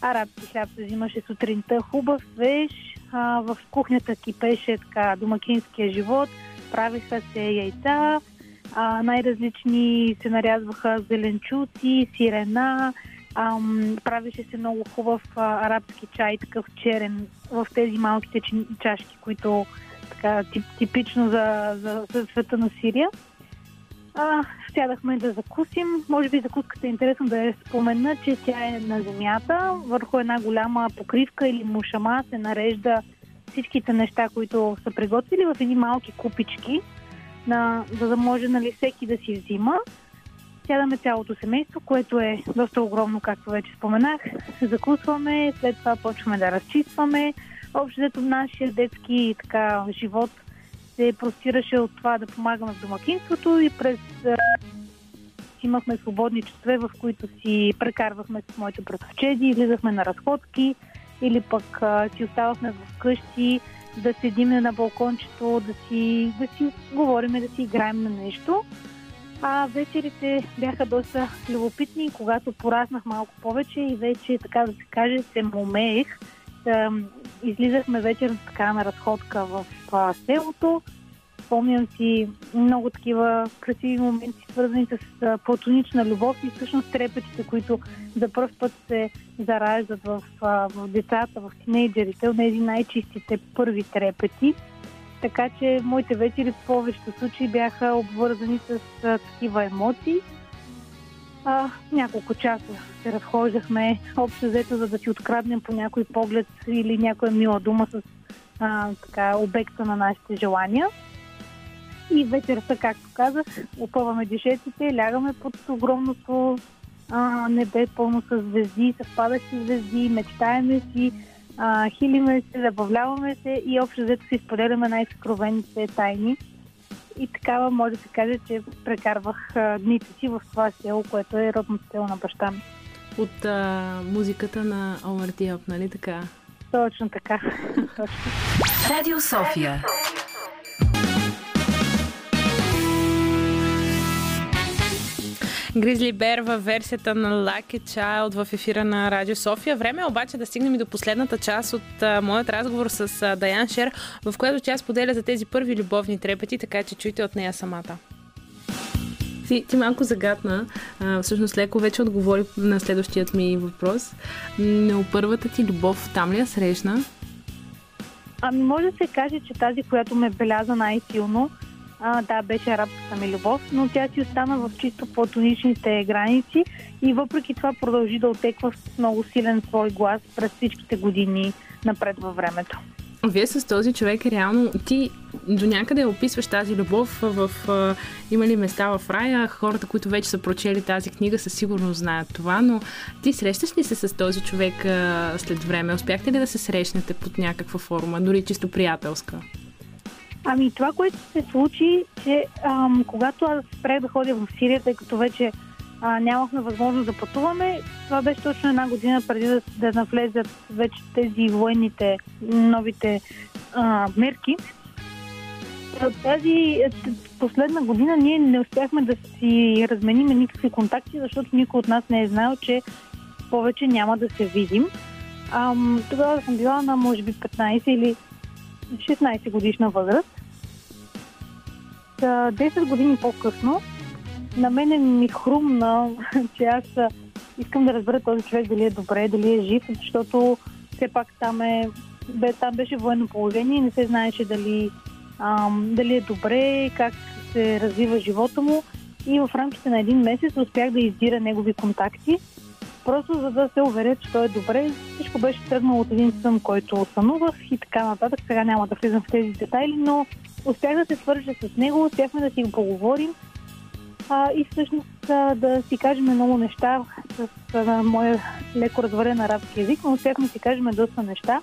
Арабски хляб се взимаше сутринта хубав, свеж, а, в кухнята кипеше така домакинския живот, правиха се яйца, а, най-различни се нарязваха зеленчуци, сирена, ам, правеше се много хубав а, арабски чай, такъв черен в тези малките чашки, които така тип, типично за, за, за света на Сирия. А, сядахме да закусим. Може би закуската е интересно да я спомена, че тя е на земята. Върху една голяма покривка или мушама се нарежда всичките неща, които са приготвили в едни малки купички, на, за да може нали, всеки да си взима. Сядаме цялото семейство, което е доста огромно, както вече споменах. Закусваме, след това почваме да разчистваме. Общо нашия детски така, живот се простираше от това да помагаме в домакинството и през имахме свободни часове, в които си прекарвахме с моите братовчеди, излизахме на разходки или пък си оставахме в къщи да седим на балкончето, да си, да си говорим, да си играем на нещо. А вечерите бяха доста любопитни, когато пораснах малко повече и вече, така да се каже, се момеех. Излизахме вечер така на разходка в а, селото, Спомням си много такива красиви моменти, свързани с платонична любов и всъщност трепетите, които за първ път се зараждат в, в децата, в тинейджерите, от тези най-чистите първи трепети. Така че моите вечери в повечето случаи бяха обвързани с а, такива емоции. А, няколко часа се разхождахме общо взето, за да си откраднем по някой поглед или някоя мила дума с а, така, обекта на нашите желания. И вечерта, както казах, опъваме дишеците, лягаме под огромното а, небе, пълно с звезди, съвпадащи звезди, мечтаеме си, а, хилиме се, забавляваме се и общо взето си споделяме най-съкровените тайни. И такава може да се каже, че прекарвах дните си в това село, което е родното село на баща ми. От а, музиката на Омар Диоп, нали така? Точно така. *laughs* Радио София. Гризли Бер във версията на Lucky Child в ефира на Радио София. Време е обаче да стигнем и до последната част от а, моят разговор с а, Даян Шер, в която тя споделя за тези първи любовни трепети, така че чуйте от нея самата. Ти, ти малко загадна, а, всъщност леко вече отговори на следващият ми въпрос. Но първата ти любов там ли я срещна? Ами може да се каже, че тази, която ме беляза най-силно, а, да, беше арабската ми любов, но тя си остана в чисто платоничните граници и въпреки това продължи да отеква с много силен свой глас през всичките години напред във времето. Вие с този човек реално, ти до някъде описваш тази любов в, в има ли места в рая, хората, които вече са прочели тази книга, със сигурност знаят това, но ти срещаш ли се с този човек а, след време? Успяхте ли да се срещнете под някаква форма, дори чисто приятелска? Ами това, което се случи, че ам, когато аз спрех да ходя в Сирия, тъй като вече а, нямахме възможност да пътуваме, това беше точно една година преди да, да навлезат вече тези военните новите а, мерки. Тази последна година ние не успяхме да си разменим никакви контакти, защото никой от нас не е знал, че повече няма да се видим. Ам, тогава съм била на може би 15 или 16 годишна възраст. 10 години по-късно на мене ми хрумна, *laughs* че аз искам да разбера този човек дали е добре, дали е жив, защото все пак там, е, бе, там беше военно положение и не се знаеше дали, ам, дали е добре, как се развива живота му. И в рамките на един месец успях да издира негови контакти Просто за да се уверя, че той е добре. Всичко беше тръгнало от един сън, който сънувах и така нататък. Сега няма да влизам в тези детайли, но успях да се свържа с него, успяхме да си го поговорим а, и всъщност а, да си кажем много неща с а, моя леко разварен арабски язик, но успяхме да си кажем доста неща.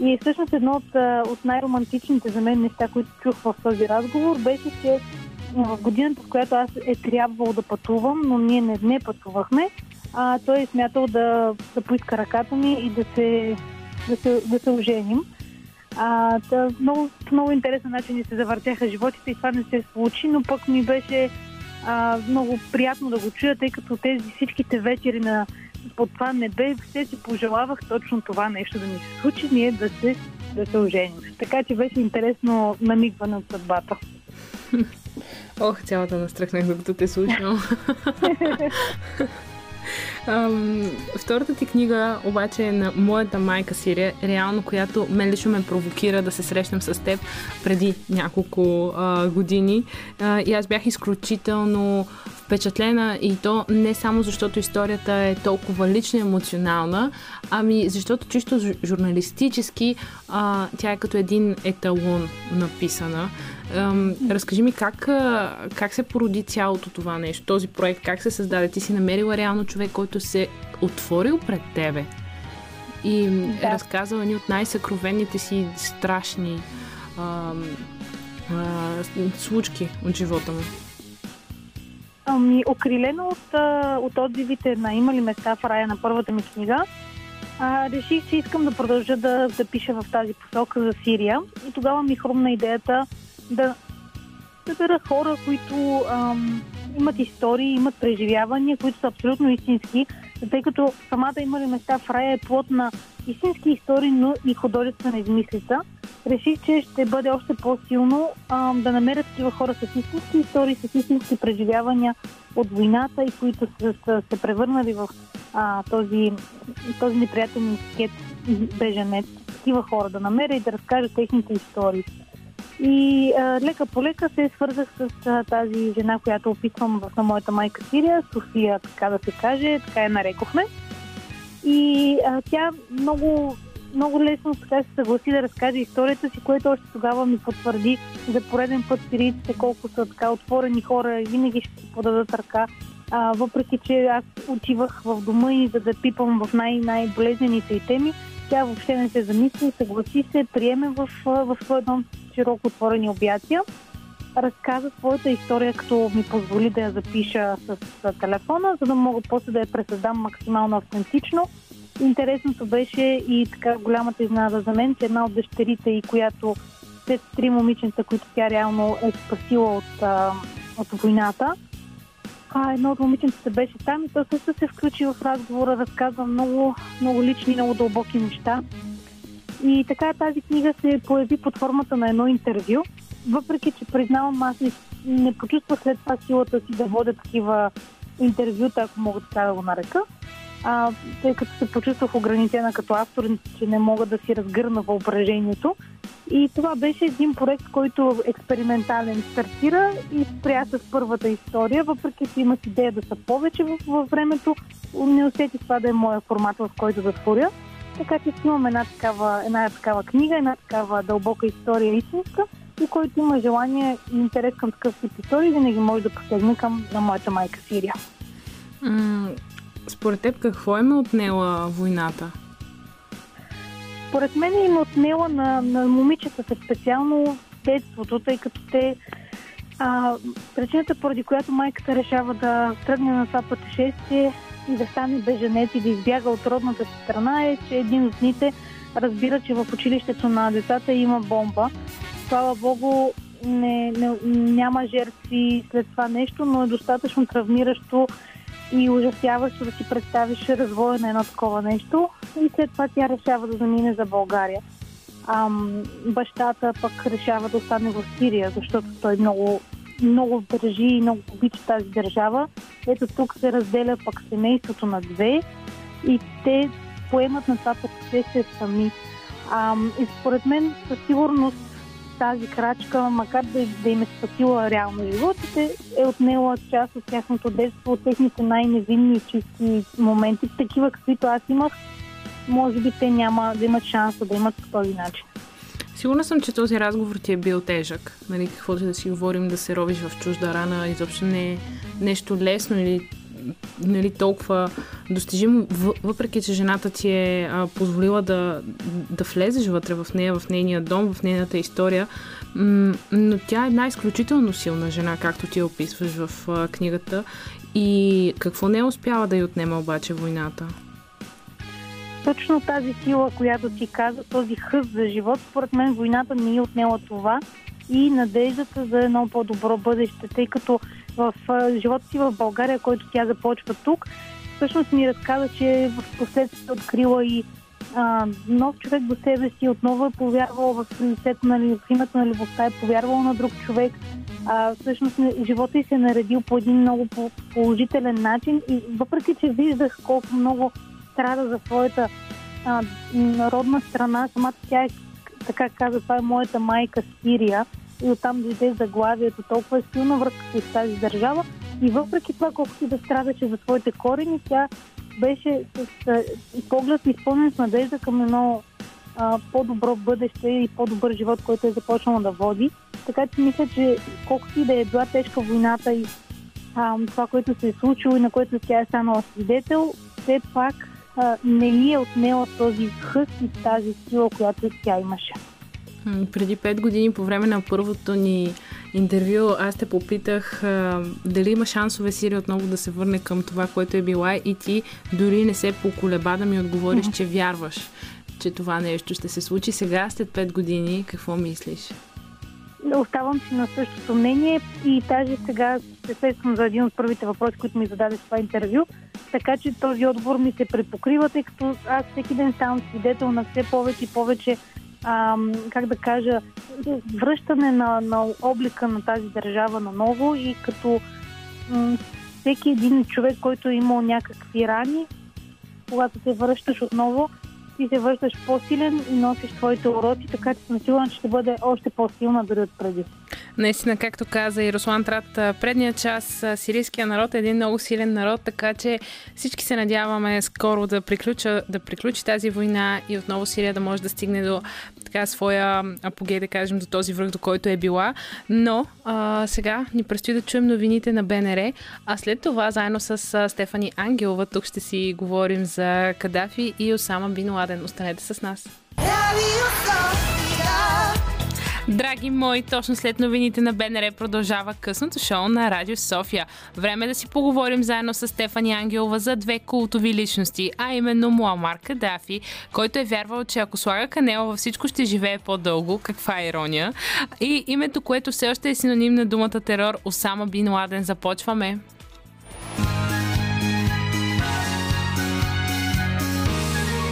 И всъщност едно от, от най-романтичните за мен неща, които чух в този разговор, беше, че в годината, в която аз е трябвало да пътувам, но ние не, не пътувахме, а, той е смятал да, да поиска ръката ми и да се, да се, да се оженим. А, да, много, много интересен начин ни се завъртяха животите и това не се случи, но пък ми беше а, много приятно да го чуя, тъй като тези всичките вечери на под това небе все си пожелавах точно това нещо да ми се случи, ние да се, да се оженим. Така че беше интересно намигване от съдбата. Ох, цялата настръхнах, докато те слушам. *laughs* Ам, втората ти книга обаче е на моята майка Сирия, реално, която мен лично ме провокира да се срещнем с теб преди няколко а, години. А, и аз бях изключително впечатлена и то не само защото историята е толкова лична и емоционална, ами защото чисто журналистически а, тя е като един еталон написана. Ам, разкажи ми как, как се породи цялото това нещо, този проект, как се създаде? Ти си намерила реално човек, който се отворил пред тебе и е да. е разказал едни от най-съкровените си страшни ам, а, случки от живота му. Ами, окрилено от, от отзивите на Има ли места в рая на първата ми книга, а, реших, че искам да продължа да, да пиша в тази посока за Сирия. И тогава ми хрумна идеята да събера хора, които ам, имат истории, имат преживявания, които са абсолютно истински, тъй като самата има ли места в рая е плод на истински истории, но и художествена измислица. Реших, че ще бъде още по-силно ам, да намерят такива хора с истински истории, с истински преживявания от войната и които са, са се превърнали в а, този, този неприятен скет беженец. Такива хора да намеря и да разкажа техните истории. И а, лека по лека се свързах с а, тази жена, която опитвам в на моята майка Сирия, София, така да се каже, така я нарекохме. И а, тя много, много лесно така се съгласи да разкаже историята си, което още тогава ми потвърди за пореден път сирийците колко са така отворени хора винаги ще си подадат ръка. А, въпреки, че аз отивах в дома и за да пипам в най-най-болезнените теми, тя въобще не се замисли, съгласи се, приеме в, в своя дом широко отворени обятия. Разказа своята история, като ми позволи да я запиша с, телефона, за да мога после да я пресъздам максимално автентично. Интересното беше и така голямата изненада за мен, че една от дъщерите и която след три момиченца, които тя реално е спасила от, от войната, а, едно от момиченцата беше там и то също се включи в разговора, разказва много, много лични, много дълбоки неща. И така тази книга се появи под формата на едно интервю, въпреки че признавам, аз не, не почувствах след това силата си да водя такива интервюта, ако мога така да го нарека. А, тъй като се почувствах ограничена като автор, че не мога да си разгърна въображението. И това беше един проект, който експериментален стартира и спря с първата история, въпреки че имах идея да са повече във времето. Не усетих това да е моя формат, в който да творя. Така че имам една такава, една такава книга, една такава дълбока история истинска и който има желание и интерес към такъв тип истории, винаги може да посегне към на моята майка Сирия. Според теб какво е ме отнела войната? Според мен е им отнела на, на момичетата специално детството, тъй като те а, причината, поради която майката решава да тръгне на това пътешествие и да стане беженец и да избяга от родната си страна е, че един от дните разбира, че в училището на децата има бомба. Слава Богу, не, не, няма жертви след това нещо, но е достатъчно травмиращо и ужасяващо да си представиш развоя на едно такова нещо. И след това тя решава да замине за България. Ам, бащата пък решава да остане в Сирия, защото той много много държи и много обича тази държава. Ето тук се разделя пък семейството на две и те поемат на това пътешествие сами. А, и според мен със сигурност тази крачка, макар да, да им е спасила реално животите, е отнела част от тяхното детство, от техните най-невинни и чисти моменти, такива каквито аз имах. Може би те няма да имат шанса да имат по този начин. Сигурна съм, че този разговор ти е бил тежък. Нали, каквото да си говорим, да се робиш в чужда рана, изобщо не е нещо лесно или нали, толкова достижимо, въпреки че жената ти е а, позволила да, да влезеш вътре в нея, в нейния дом, в нейната история, но тя е една изключително силна жена, както ти описваш в а, книгата. И какво не е успяла да й отнема обаче войната? точно тази сила, която ти каза, този хъс за живот, според мен войната не е отнела това и надеждата за едно по-добро бъдеще, тъй като в живота си в България, който тя започва тук, всъщност ми разказа, че в последствие открила и а, нов човек до себе си, отново е повярвал в лицето на в името на любовта, е повярвал на друг човек. А, всъщност живота й се е наредил по един много положителен начин и въпреки, че виждах колко много страда за своята а, народна страна, самата тя е, така каза, това е моята майка Сирия и оттам дойде заглавието, толкова е силна връзка с тази държава и въпреки това, колкото да страдаше за своите корени, тя беше с а, поглед изпълнен с надежда към едно а, по-добро бъдеще и по-добър живот, който е започнала да води. Така че мисля, че колкото и да е била тежка войната и а, това, което се е случило и на което тя е станала свидетел, все пак а, не ли е отнела този хъст и тази сила, която тя имаше. Преди 5 години, по време на първото ни интервю, аз те попитах а, дали има шансове Сирия отново да се върне към това, което е била и ти дори не се поколеба да ми отговориш, mm-hmm. че вярваш, че това нещо ще се случи. Сега, след 5 години, какво мислиш? Оставам си на същото мнение и даже сега се сещам за един от първите въпроси, които ми зададе в това интервю. Така че този отговор ми се препокрива, тъй като аз всеки ден ставам свидетел на все повече и повече ам, как да кажа, връщане на, на облика на тази държава наново и като м- всеки един човек, който е имал някакви рани, когато се връщаш отново, ти се връщаш по-силен и носиш твоите уроци, така че съм сигурна, че ще бъде още по-силна дори от преди. Наистина, както каза и Руслан Трат, предния час сирийския народ е един много силен народ, така че всички се надяваме скоро да, приключа, да приключи тази война и отново Сирия да може да стигне до така своя апогей, да кажем, до този връх, до който е била. Но а, сега ни предстои да чуем новините на БНР, а след това заедно с Стефани Ангелова тук ще си говорим за Кадафи и Осама Бин Ладен. Останете с нас. Драги мои, точно след новините на БНР продължава късното шоу на Радио София. Време да си поговорим заедно с Стефани Ангелова за две култови личности, а именно Муамар Кадафи, който е вярвал, че ако слага канела във всичко ще живее по-дълго, каква е ирония, и името, което все още е синоним на думата терор, Осама Бин Ладен. Започваме.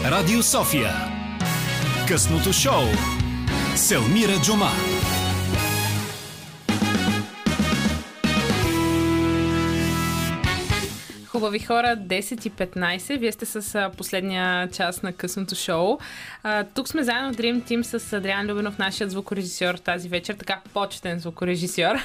Радио София. Късното шоу Селмира Джума. Хубави хора, 10 и 15. Вие сте с последния част на късното шоу. Тук сме заедно в Dream Team с Адриан Любенов, нашият звукорежисьор тази вечер, така почетен звукорежисьор.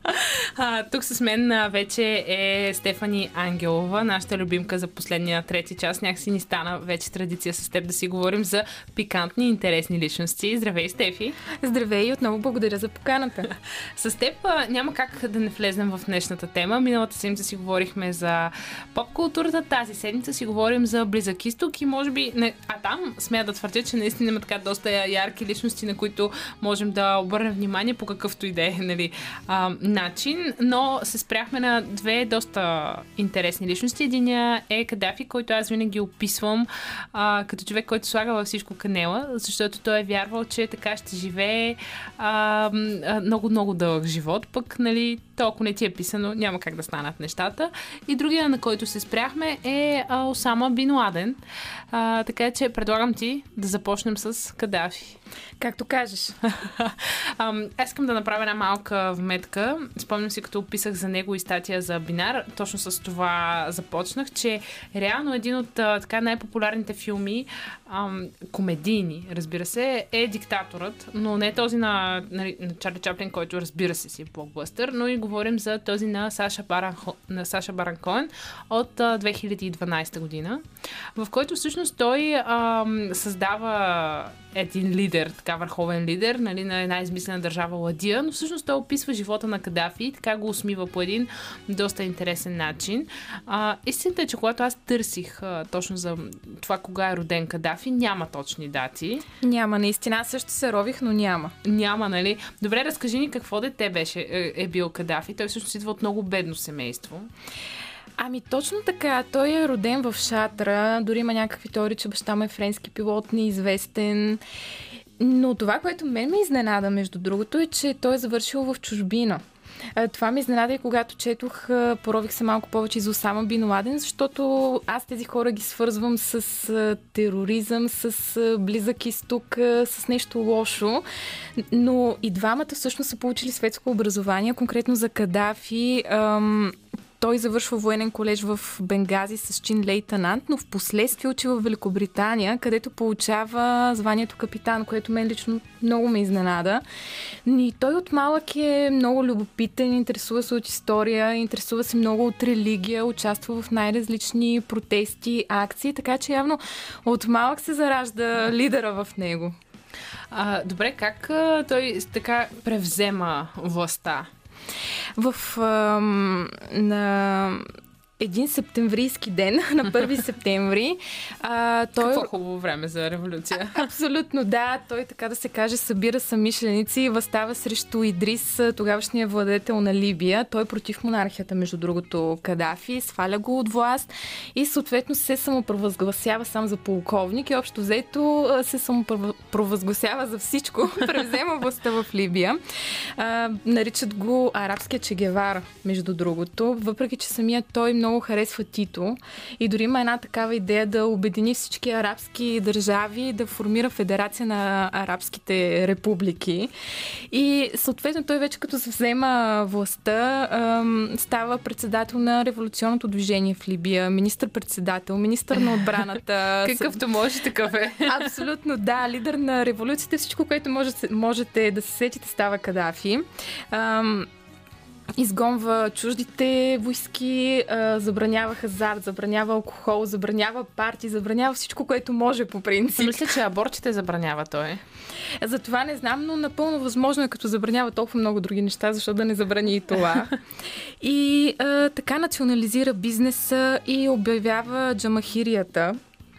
*laughs* тук с мен вече е Стефани Ангелова, нашата любимка за последния трети час. Някакси ни стана вече традиция с теб да си говорим за пикантни и интересни личности. Здравей, Стефи! Здравей и отново благодаря за поканата. *laughs* с теб няма как да не влезем в днешната тема. Миналата седмица си говорихме за поп-културата. Тази седмица си говорим за Близък изток и може би... Не, а там смея да твърдя, че наистина има така доста ярки личности, на които можем да обърнем внимание по какъвто и да е нали, а, начин, но се спряхме на две доста интересни личности. Единия е Кадафи, който аз винаги описвам а, като човек, който слага във всичко канела, защото той е вярвал, че така ще живее много-много дълъг живот. Пък, нали, то ако не ти е писано, няма как да станат нещата. И другия, на който се спряхме, е Осама Бин Ладен. А, така че предлагам ти да започнем с Кадафи. Както кажеш. *laughs* Аз искам да направя една малка вметка. Спомням си, като описах за него и статия за Бинар, точно с това започнах, че реално един от така най-популярните филми, ам, комедийни, разбира се, е Диктаторът, но не този на, на, на Чарли Чаплин, който разбира се си е блокбъстър, но и говорим за този на Саша Баран, на Саша Баран Коен от а, 2012 година, в който всъщност той ам, създава един лидер, така върховен лидер нали, на една измислена държава Ладия, но всъщност той описва живота на Кадафи и така го усмива по един доста интересен начин. А, истината е, че когато аз търсих а, точно за това кога е роден Кадафи, няма точни дати. Няма, наистина. Аз също се рових, но няма. Няма, нали? Добре, разкажи ни какво дете беше, е, е бил Кадафи. Той всъщност идва от много бедно семейство. Ами точно така. Той е роден в Шатра. Дори има някакви теории, че баща му е френски пилот, неизвестен. Но това, което мен ме изненада, между другото, е, че той е завършил в чужбина. Това ми изненада и когато четох, порових се малко повече за Осама Бин Ладен, защото аз тези хора ги свързвам с тероризъм, с близък изток, с нещо лошо. Но и двамата всъщност са получили светско образование, конкретно за Кадафи. Той завършва военен колеж в Бенгази с чин лейтенант, но в последствие учи в Великобритания, където получава званието капитан, което мен лично много ме изненада. И той от малък е много любопитен, интересува се от история, интересува се много от религия, участва в най-различни протести, акции, така че явно от малък се заражда лидера в него. А, добре, как а, той така превзема властта? В а, на един септемврийски ден, *laughs* на 1 *laughs* септември. А, той... Какво хубаво време за революция. А, абсолютно, да. Той, така да се каже, събира самишленици и възстава срещу Идрис, тогавашния владетел на Либия. Той е против монархията, между другото, Кадафи, сваля го от власт и съответно се самопровъзгласява сам за полковник и общо взето се самопровъзгласява за всичко. *laughs* Превзема властта в Либия. А, наричат го арабския Чегевар, между другото, въпреки че самият той много много харесва Тито и дори има една такава идея да обедини всички арабски държави, да формира федерация на арабските републики. И съответно той вече като се взема властта, става председател на революционното движение в Либия, министър-председател, министър на отбраната. *laughs* Какъвто може, такъв е. *laughs* Абсолютно, да. Лидер на революцията, всичко, което можете да се сетите, става Кадафи изгонва чуждите войски, забранява хазарт, забранява алкохол, забранява парти, забранява всичко, което може по принцип. Мисля, че абортите забранява той. За това не знам, но напълно възможно е като забранява толкова много други неща, защото да не забрани и това. *laughs* и а, така национализира бизнеса и обявява джамахирията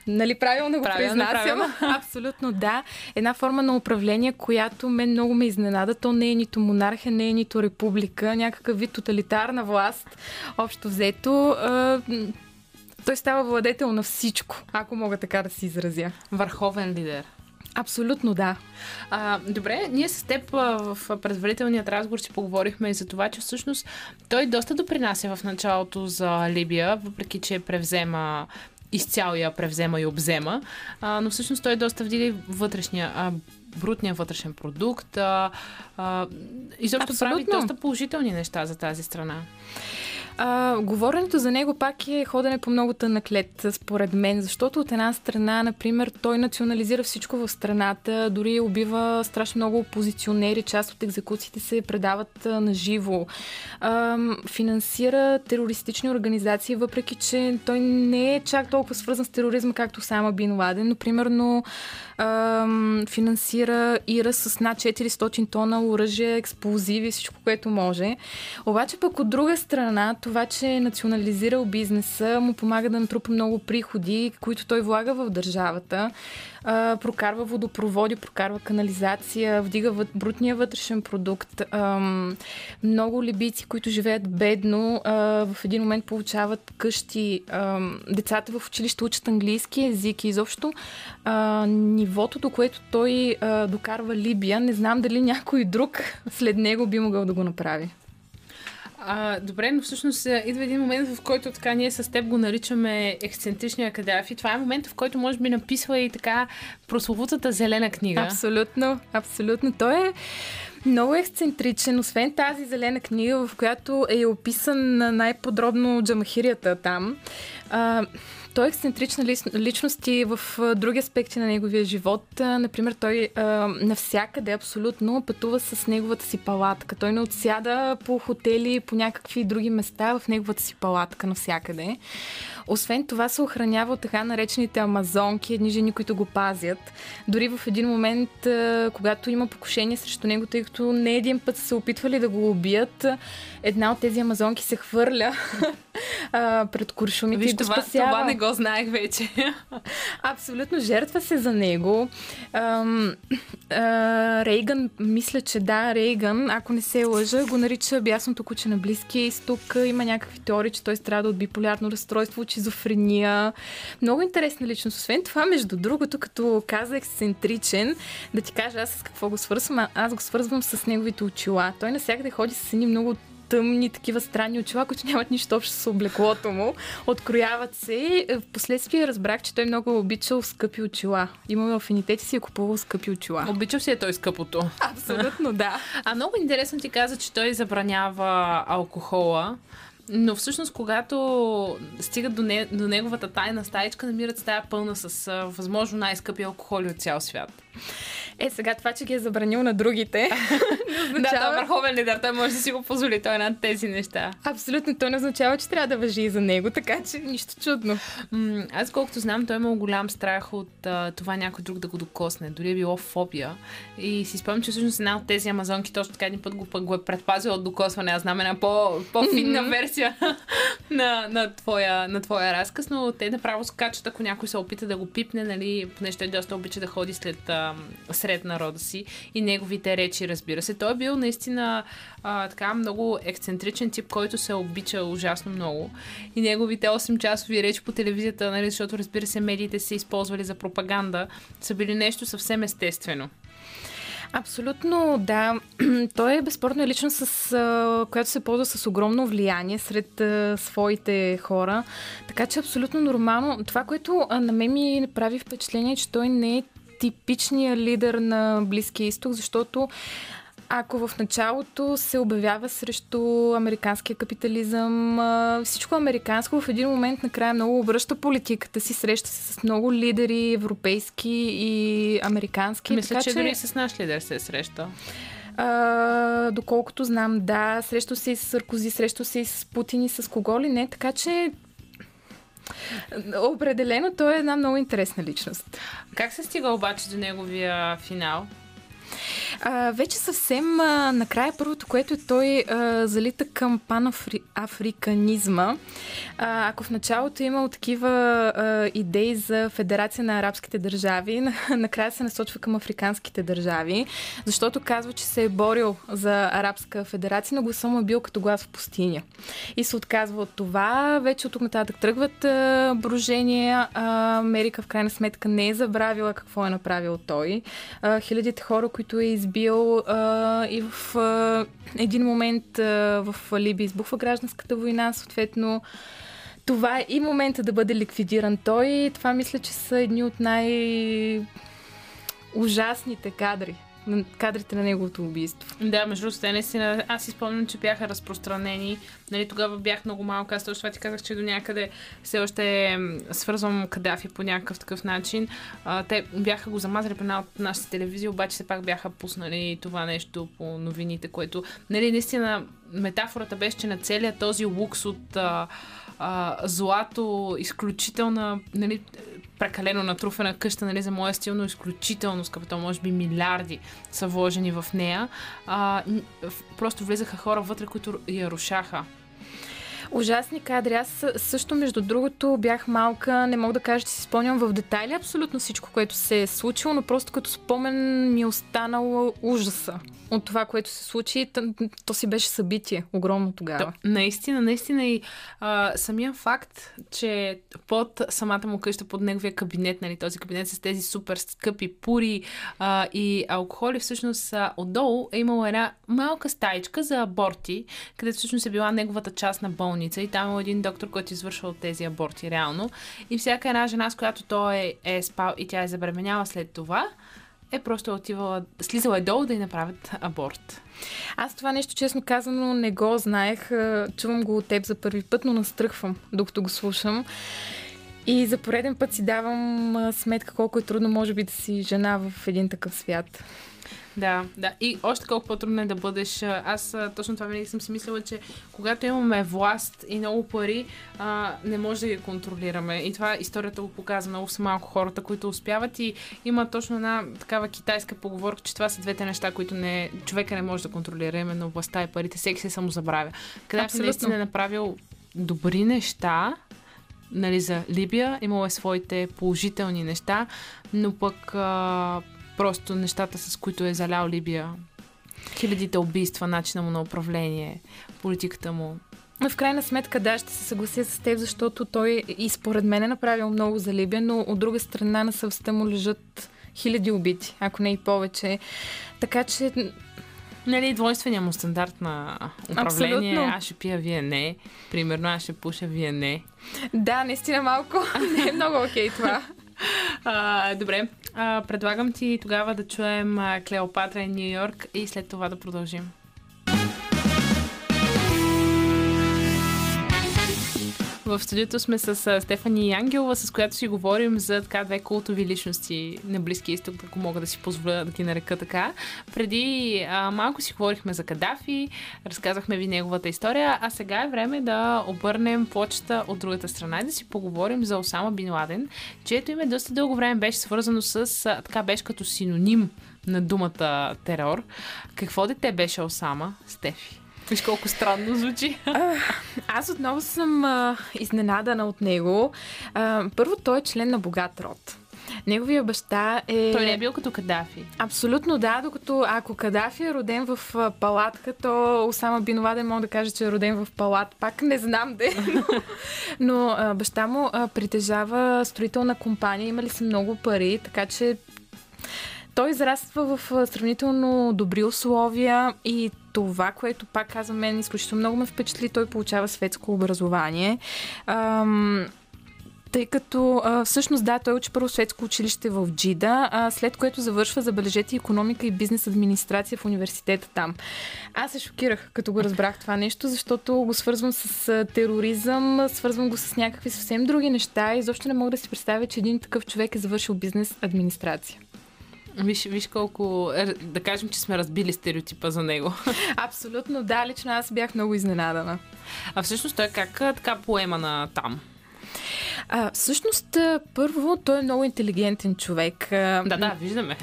Нали правилно го правилно, произнасям? Правилно. *laughs* Абсолютно да. Една форма на управление, която мен много ме изненада. То не е нито монархия, не е нито република, някакъв вид тоталитарна власт. Общо взето. той става владетел на всичко, ако мога така да си изразя. Върховен лидер. Абсолютно да. А, добре, ние с теб а, в предварителният разговор си поговорихме и за това, че всъщност той доста допринася в началото за Либия, въпреки че превзема изцяло я превзема и обзема, а, но всъщност той доста вдига вътрешния, а, брутния вътрешен продукт. А, а, изобщо Абсолютно. прави доста положителни неща за тази страна. А, говоренето за него пак е ходене по много тънък според мен, защото от една страна, например, той национализира всичко в страната, дори убива страшно много опозиционери, част от екзекуциите се предават на живо. Финансира терористични организации, въпреки че той не е чак толкова свързан с тероризма, както Сама Бин Ладен, но примерно а, финансира Ира с над 400 тона оръжие, експлозиви, всичко, което може. Обаче пък от друга страна, това, че е национализирал бизнеса, му помага да натрупа много приходи, които той влага в държавата. А, прокарва водопроводи, прокарва канализация, вдига брутния вътрешен продукт. А, много либийци, които живеят бедно, а, в един момент получават къщи. А, децата в училище учат английски език и изобщо а, нивото, до което той а, докарва Либия, не знам дали някой друг *laughs* след него би могъл да го направи. А, добре, но всъщност идва един момент, в който така ние с теб го наричаме ексцентричния Кадафи. Това е момент, в който може би написва и така прословутата зелена книга. Абсолютно, абсолютно. Той е много ексцентричен, освен тази зелена книга, в която е описан най-подробно джамахирията там. А, той е ексцентрична личност и в други аспекти на неговия живот. Например, той навсякъде абсолютно пътува с неговата си палатка. Той не отсяда по хотели, по някакви други места в неговата си палатка навсякъде. Освен това се охранява от така наречените амазонки, едни жени, които го пазят. Дори в един момент, когато има покушение срещу него, тъй като не един път са се опитвали да го убият, една от тези амазонки се хвърля *laughs* пред куршумите Виж, и го това, спасява. Това не го знаех вече. *laughs* Абсолютно жертва се за него. Ам, а, Рейган, мисля, че да, Рейган, ако не се лъжа, го нарича бясното куче на Близкия изток. Има някакви теории, че той страда от биполярно разстройство, шизофрения. Много интересна личност. Освен това, между другото, като каза ексцентричен, да ти кажа аз с какво го свързвам, аз го свързвам с неговите очила. Той навсякъде ходи с едни много тъмни, такива странни очила, които нямат нищо общо с облеклото му. Открояват се. Впоследствие разбрах, че той много обичал скъпи очила. Имал афинитети си и е купувал скъпи очила. Обичал си е той скъпото. Абсолютно, да. А много интересно ти каза, че той забранява алкохола. Но всъщност, когато стигат до, не, до неговата тайна стаечка, намират стая пълна с възможно най-скъпи алкохоли от цял свят. Е, сега това, че ги е забранил на другите. *laughs* *laughs* Да, той е върховен лидер, той може да си го позволи, той е над тези неща. Абсолютно, то не означава, че трябва да въжи и за него, така че нищо чудно. М, аз колкото знам, той е имал голям страх от а, това някой друг да го докосне. Дори е било фобия. И си спомням, че всъщност една от тези амазонки точно така един път го, го е предпазила от докосване. Аз знам една по, по-финна версия *laughs* на, на, твоя, на твоя разказ, но те направо скачат, ако някой се опита да го пипне, нали, понеже той доста обича да ходи след а, сред народа си и неговите речи, разбира се. Той е бил наистина а, така много ексцентричен тип, който се обича ужасно много. И неговите 8-часови речи по телевизията, нали, защото разбира се, медиите се използвали за пропаганда, са били нещо съвсем естествено. Абсолютно, да. *clears throat* Той е безспорно личност, с, а, която се ползва с огромно влияние сред а, своите хора. Така че абсолютно нормално. Това, което а, на мен ми прави впечатление, е, че той не е типичният лидер на Близкия изток, защото ако в началото се обявява срещу американския капитализъм, всичко американско в един момент накрая много обръща политиката си, среща се с много лидери, европейски и американски. Мисля, така, че, че дори с наш лидер се е срещал. А, доколкото знам, да, срещу се и с Саркози, срещу се и с Путин и с кого ли не, така че Определено той е една много интересна личност. Как се стига обаче до неговия финал? А, вече съвсем а, накрая първото, което е той а, залита към панафриканизма. А, ако в началото е имал такива а, идеи за Федерация на арабските държави, на, *laughs* накрая се насочва към африканските държави, защото казва, че се е борил за Арабска федерация, но гласа му е бил като глас в пустиня. И се отказва от това. Вече от тук нататък тръгват а, брожения. А, Америка в крайна сметка не е забравила какво е направил той. А, хилядите хора, които е избил а, и в а, един момент а, в Либия избухва гражданската война, съответно това е и момента да бъде ликвидиран той. Това мисля, че са едни от най- ужасните кадри на кадрите на неговото убийство. Да, между другото, наистина, аз си спомням, че бяха разпространени. Нали, тогава бях много малко. Аз точно ти казах, че до някъде все още свързвам Кадафи по някакъв такъв начин. А, те бяха го замазали при една от нашите телевизии, обаче все пак бяха пуснали това нещо по новините, което, нали, наистина, метафората беше, че на целият този лукс от а, а, злато, изключителна, нали, прекалено натруфена къща, нали, за моя стил, но изключително скъпа. То може би милиарди са вложени в нея. А, просто влизаха хора вътре, които я рушаха. Ужасни кадри. Аз също, между другото, бях малка. Не мога да кажа, че си спомням в детайли абсолютно всичко, което се е случило, но просто като спомен ми е останало ужаса от това, което се случи. То, то си беше събитие огромно тогава. Да, наистина, наистина и а, самия факт, че под самата му къща, под неговия кабинет, нали, този кабинет с тези супер скъпи пури а, и алкохоли, всъщност а, отдолу е имала една малка стаичка за аборти, където всъщност е била неговата част на болница и там е един доктор, който извършвал тези аборти реално. И всяка една жена, с която той е, е спал и тя е забременяла след това, е просто отивала, слизала е долу да й направят аборт. Аз това нещо, честно казано, не го знаех. Чувам го от теб за първи път, но настръхвам, докато го слушам. И за пореден път си давам сметка колко е трудно, може би, да си жена в един такъв свят. Да, да. И още колко по-трудно е да бъдеш. Аз точно това винаги съм си мислила, че когато имаме власт и много пари, а, не може да ги контролираме. И това историята го показва. Много са малко хората, които успяват. И има точно една такава китайска поговорка, че това са двете неща, които не, човека не може да контролира, именно властта и парите. Всеки се самозабравя. Къде си наистина е направил добри неща, нали, за Либия. Имало е своите положителни неща, но пък а, просто нещата, с които е залял Либия. Хилядите убийства, начина му на управление, политиката му. В крайна сметка, да, ще се съглася с теб, защото той и според мен е направил много за Либия, но от друга страна на съвестта му лежат хиляди убити, ако не и повече. Така че Нали, двойствения му стандарт на управление. Абсолютно. Аз ще пия, вие не. Примерно, аз ще пуша, вие не. Да, наистина малко. *laughs* Не е много окей това. А, добре, а, предлагам ти тогава да чуем Клеопатра и Нью Йорк и след това да продължим. В студиото сме с Стефани Ангелова, с която си говорим за така две култови личности на Близкия изток, ако мога да си позволя да ги нарека така. Преди а, малко си говорихме за Кадафи, разказахме ви неговата история, а сега е време да обърнем почта от другата страна и да си поговорим за Осама Бин Ладен, чието име доста дълго време беше свързано с, а, така беше като синоним на думата терор. Какво дете беше Осама, Стефи? Виж колко странно звучи. Аз отново съм а, изненадана от него. А, първо, той е член на богат род. Неговия баща е... Той не е бил като Кадафи. Абсолютно да, докато ако Кадафи е роден в палатка, то Осама Бин Ладен мога да каже, че е роден в палат. Пак не знам де, *laughs* но, но а, баща му а, притежава строителна компания, имали са много пари, така че той израства в сравнително добри условия и това, което пак казвам, мен изключително много ме впечатли, той получава светско образование. Ам, тъй като а, всъщност да, той учи първо светско училище в Джида, а, след което завършва, забележете, економика и бизнес администрация в университета там. Аз се шокирах, като го разбрах това нещо, защото го свързвам с а, тероризъм, свързвам го с някакви съвсем други неща и изобщо не мога да си представя, че един такъв човек е завършил бизнес администрация. Виж, виж колко... е, Да кажем, че сме разбили стереотипа за него. Абсолютно да, лично аз бях много изненадана. А всъщност той как така поема на там? А, всъщност, първо, той е много интелигентен човек. Да, да, виждаме.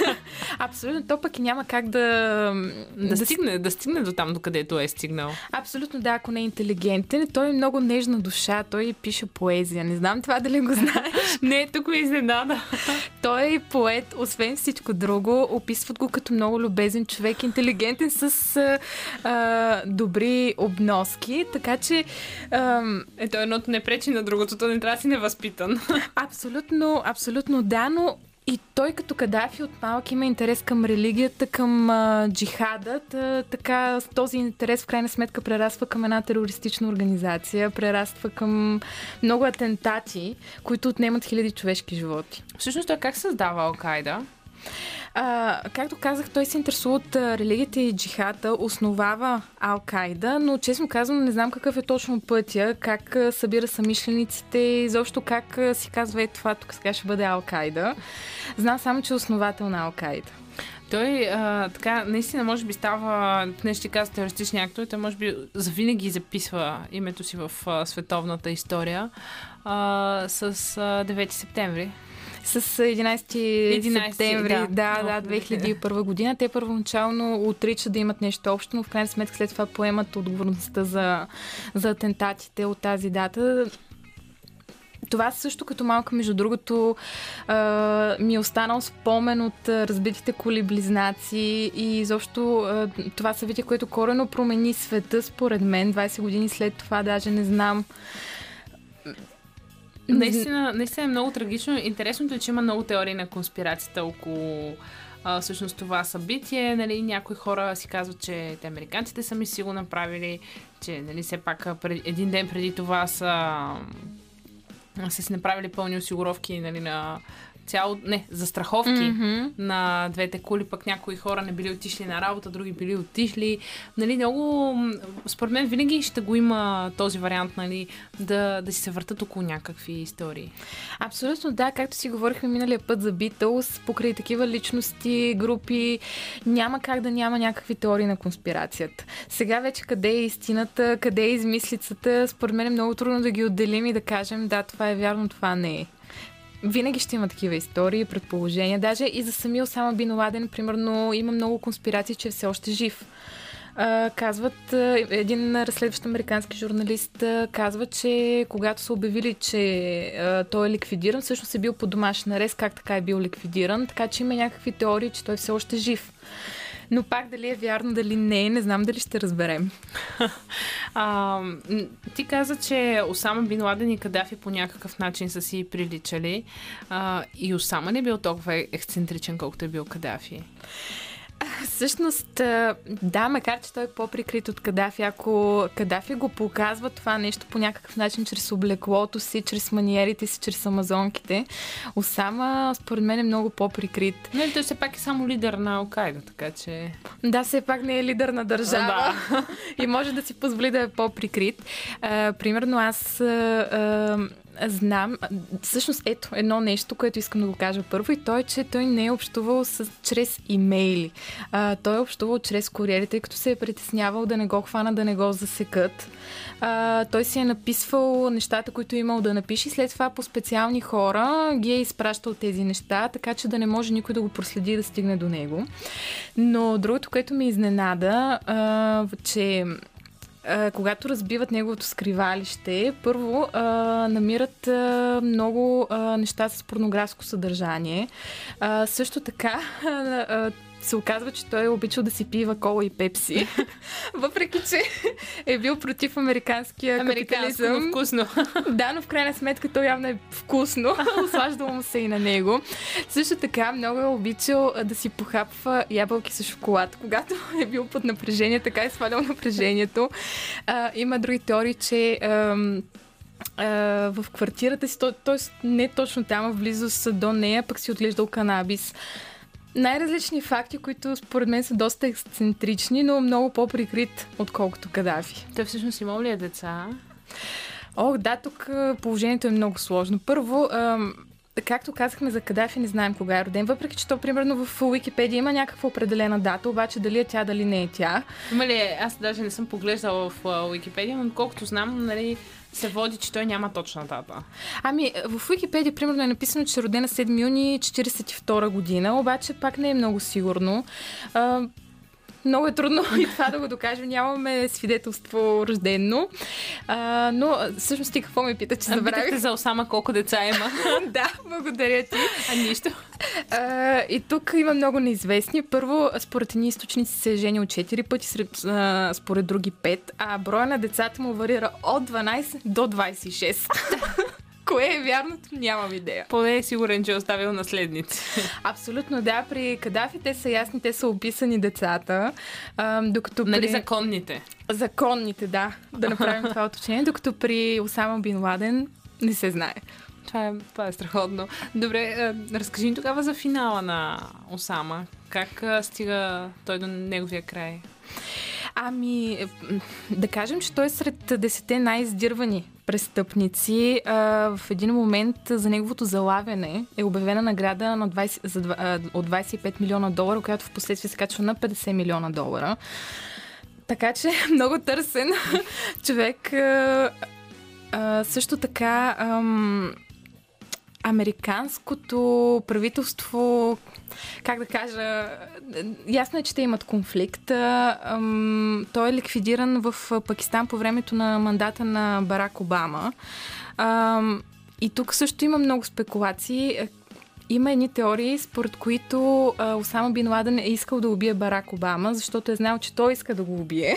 *laughs* Абсолютно, то пък и няма как да... да, стигне, да стигне до там, докъдето е стигнал. Абсолютно да, ако не е интелигентен. Той е много нежна душа, той пише поезия. Не знам това дали го знаеш. *laughs* Не, тук ме изненада. *laughs* той е поет, освен всичко друго. Описват го като много любезен човек, интелигентен с а, а, добри обноски. Така че... А, Ето едното не пречи на другото, то не трябва да си невъзпитан. *laughs* Абсолютно, абсолютно да, но и той като Кадафи от малък има интерес към религията, към а, джихада. Та, така този интерес в крайна сметка прераства към една терористична организация, прераства към много атентати, които отнемат хиляди човешки животи. Всъщност той как създава Алкайда? А, както казах, той се интересува от религията и джихада, основава Ал-Кайда, но честно казвам не знам какъв е точно пътя, как събира самишлениците и защо как си казва е това, тук сега ще бъде Ал-Кайда. Знам само, че е основател на Ал-Кайда. Той а, така, наистина, може би става, не ще каза терористични актове, той може би завинаги записва името си в а, световната история а, с а, 9 септември. С 11, 11, септември, да. да, да, Много 2001 година. Те първоначално отричат да имат нещо общо, но в крайна сметка след това поемат отговорността за, за атентатите от тази дата. Това също като малка, между другото, а, ми е останал спомен от а, разбитите коли близнаци и изобщо а, това събитие, което корено промени света, според мен, 20 години след това, даже не знам. Наистина, наистина е много трагично. Интересното е, че има много теории на конспирацията около а, всъщност това събитие. Нали, някои хора си казват, че те американците сами си го направили, че нали, все пак пред, един ден преди това са, са си направили пълни осигуровки нали, на цяло, не, застраховки Мгм. на двете коли, пък някои хора не били отишли на работа, други били отишли. Нали, много, според мен винаги ще го има този вариант, нали, да, да си се въртат около някакви истории. Абсолютно да, както си говорихме миналия път за Битълс, покрай такива личности, групи, няма как да няма някакви теории на конспирацията. Сега вече къде е истината, къде е измислицата, според мен е много трудно да ги отделим и да кажем да, това е вярно, това не е. Винаги ще има такива истории, предположения. Даже и за самия Осама Бин Ладен, примерно, има много конспирации, че е все още жив. Казват, един разследващ американски журналист казва, че когато са обявили, че той е ликвидиран, всъщност е бил по домашен арест, как така е бил ликвидиран, така че има някакви теории, че той е все още жив. Но пак дали е вярно, дали не, не знам дали ще разберем. *laughs* А, ти каза, че Осама Бин Ладен и Кадафи по някакъв начин са си приличали. А, и Осама не е бил толкова ексцентричен, колкото е бил Кадафи. Всъщност, да, макар че той е по-прикрит от Кадафи, ако Кадафи го показва това нещо по някакъв начин, чрез облеклото си, чрез маниерите си, чрез амазонките, Осама, според мен, е много по-прикрит. Нали, той все пак е само лидер на Алкайда, така че... Да, все пак не е лидер на държава Да. *laughs* и може да си позволи да е по-прикрит. А, примерно аз а, а, знам, всъщност ето едно нещо, което искам да го кажа първо и то е, че той не е общувал с, чрез имейли. А, той е общувал чрез куриери, тъй като се е притеснявал да не го хвана, да не го засекат. А, той си е написвал нещата, които е имал да напише и след това по специални хора ги е изпращал тези неща, така че да не може никой да го проследи да стигне до него. Но другото, което ме изненада, а, че а, когато разбиват неговото скривалище, първо а, намират а, много а, неща с порнографско съдържание. А, също така *laughs* а, се оказва, че той е обичал да си пива кола и пепси, *laughs* въпреки че е бил против американския Американско, капитализъм. но вкусно. *laughs* Да, но в крайна сметка то явно е вкусно. *laughs* Ослаждало му се и на него. Също така много е обичал да си похапва ябълки с шоколад. Когато е бил под напрежение, така е свалял напрежението. А, има други теории, че ам, в квартирата си, т.е. не точно там, в близост до нея, пък си отглеждал канабис. Най-различни факти, които според мен са доста ексцентрични, но много по-прикрит, отколкото Кадафи. Той всъщност имал ли е деца? Ох, да, тук положението е много сложно. Първо, както казахме за Кадафи, не знаем кога е роден, въпреки че то примерно в Уикипедия има някаква определена дата, обаче дали е тя, дали не е тя. Има ли, аз даже не съм поглеждала в Уикипедия, но колкото знам, нали, се води, че той няма точна дата. Ами, в Уикипедия примерно е написано, че е родена 7 юни 42 година, обаче пак не е много сигурно. А, много е трудно *laughs* и това да го докажем. Нямаме свидетелство рождено. А, но всъщност ти какво ме пита, че А, Питахте забравих? за Осама колко деца има. *laughs* да, благодаря ти. а нищо. А, и тук има много неизвестни. Първо, според едни източници се е женил 4 пъти, сред, а, според други 5, а броя на децата му варира от 12 до 26. *laughs* Кое е вярното, нямам идея. Поне е сигурен, че е оставил наследници. Абсолютно да, при Кадафи те са ясни, те са описани децата, а, докато при... Нали законните? Законните, да, да направим *laughs* това уточнение, докато при Осама Бин Ладен не се знае. Това е, това е страхотно. Добре, разкажи ни тогава за финала на Осама. Как стига той до неговия край? Ами, е, да кажем, че той е сред десете най-издирвани престъпници. А, в един момент за неговото залавяне е обявена награда на 20, за, а, от 25 милиона долара, която в последствие се качва на 50 милиона долара. Така че *laughs* много търсен *laughs* човек. А, също така, ам, американското правителство, как да кажа, ясно е, че те имат конфликт. Той е ликвидиран в Пакистан по времето на мандата на Барак Обама. Ам, и тук също има много спекулации. Има едни теории, според които а, Осама Бин Ладен е искал да убие Барак Обама, защото е знал, че той иска да го убие.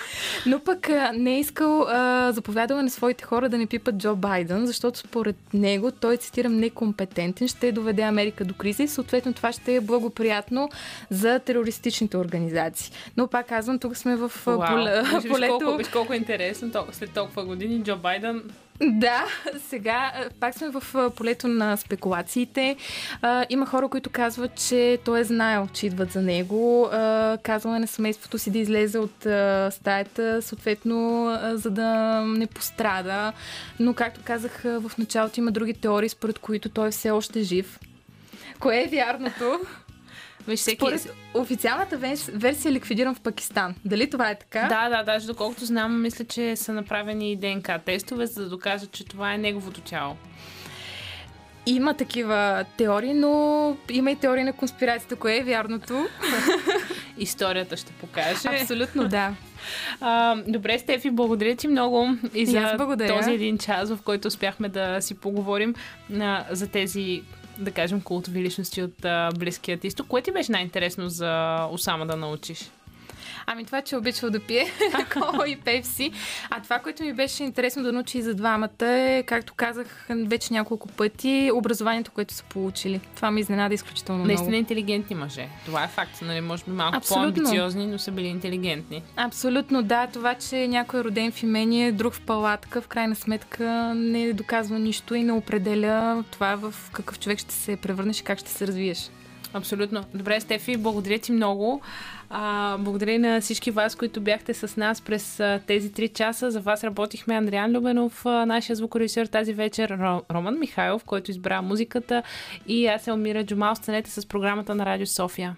*laughs* Но пък а, не е искал, а, заповядал е на своите хора да не пипат Джо Байден, защото според него той, цитирам, некомпетентен, ще доведе Америка до криза и съответно това ще е благоприятно за терористичните организации. Но пак казвам, тук сме в а, поле, Виж, виж, полето... колко, виж колко е интересно след толкова години Джо Байден Да, сега пак сме в полето на спекулациите. А, има хора, които казват, че той е знаел, че идват за него. А, казвал е на семейството си да излезе от а, стаята, съответно, а, за да не пострада. Но, както казах в началото, има други теории, според които той е все още жив. Кое е вярното? Виж, всеки... Според официалната версия е ликвидиран в Пакистан. Дали това е така? Да, да, даже доколкото знам, мисля, че са направени ДНК тестове, за да докажат, че това е неговото тяло. Има такива теории, но има и теории на конспирацията. Кое е вярното? *laughs* Историята ще покаже. Абсолютно да. *laughs* А, добре, Стефи, благодаря ти много и И за благодаря. този един час, в който успяхме да си поговорим а, за тези, да кажем, култови личности от а, Близкият изток. Кое ти беше най-интересно за Осама да научиш? Ами това, че е обичал да пие *laughs* кола и пепси. А това, което ми беше интересно да научи и за двамата е, както казах вече няколко пъти, образованието, което са получили. Това ми изненада изключително много. Наистина интелигентни мъже. Това е факт. Нали, може би малко Абсолютно. по-амбициозни, но са били интелигентни. Абсолютно, да. Това, че някой е роден в имение, друг в палатка, в крайна сметка не доказва нищо и не определя това в какъв човек ще се превърнеш и как ще се развиеш. Абсолютно. Добре, Стефи, благодаря ти много. А, благодаря на всички вас, които бяхте с нас през а, тези три часа. За вас работихме Андриан Любенов, а, нашия звукорежисьор тази вечер, Ро, Роман Михайлов, който избра музиката и аз Елмира Джумал. Останете с програмата на Радио София.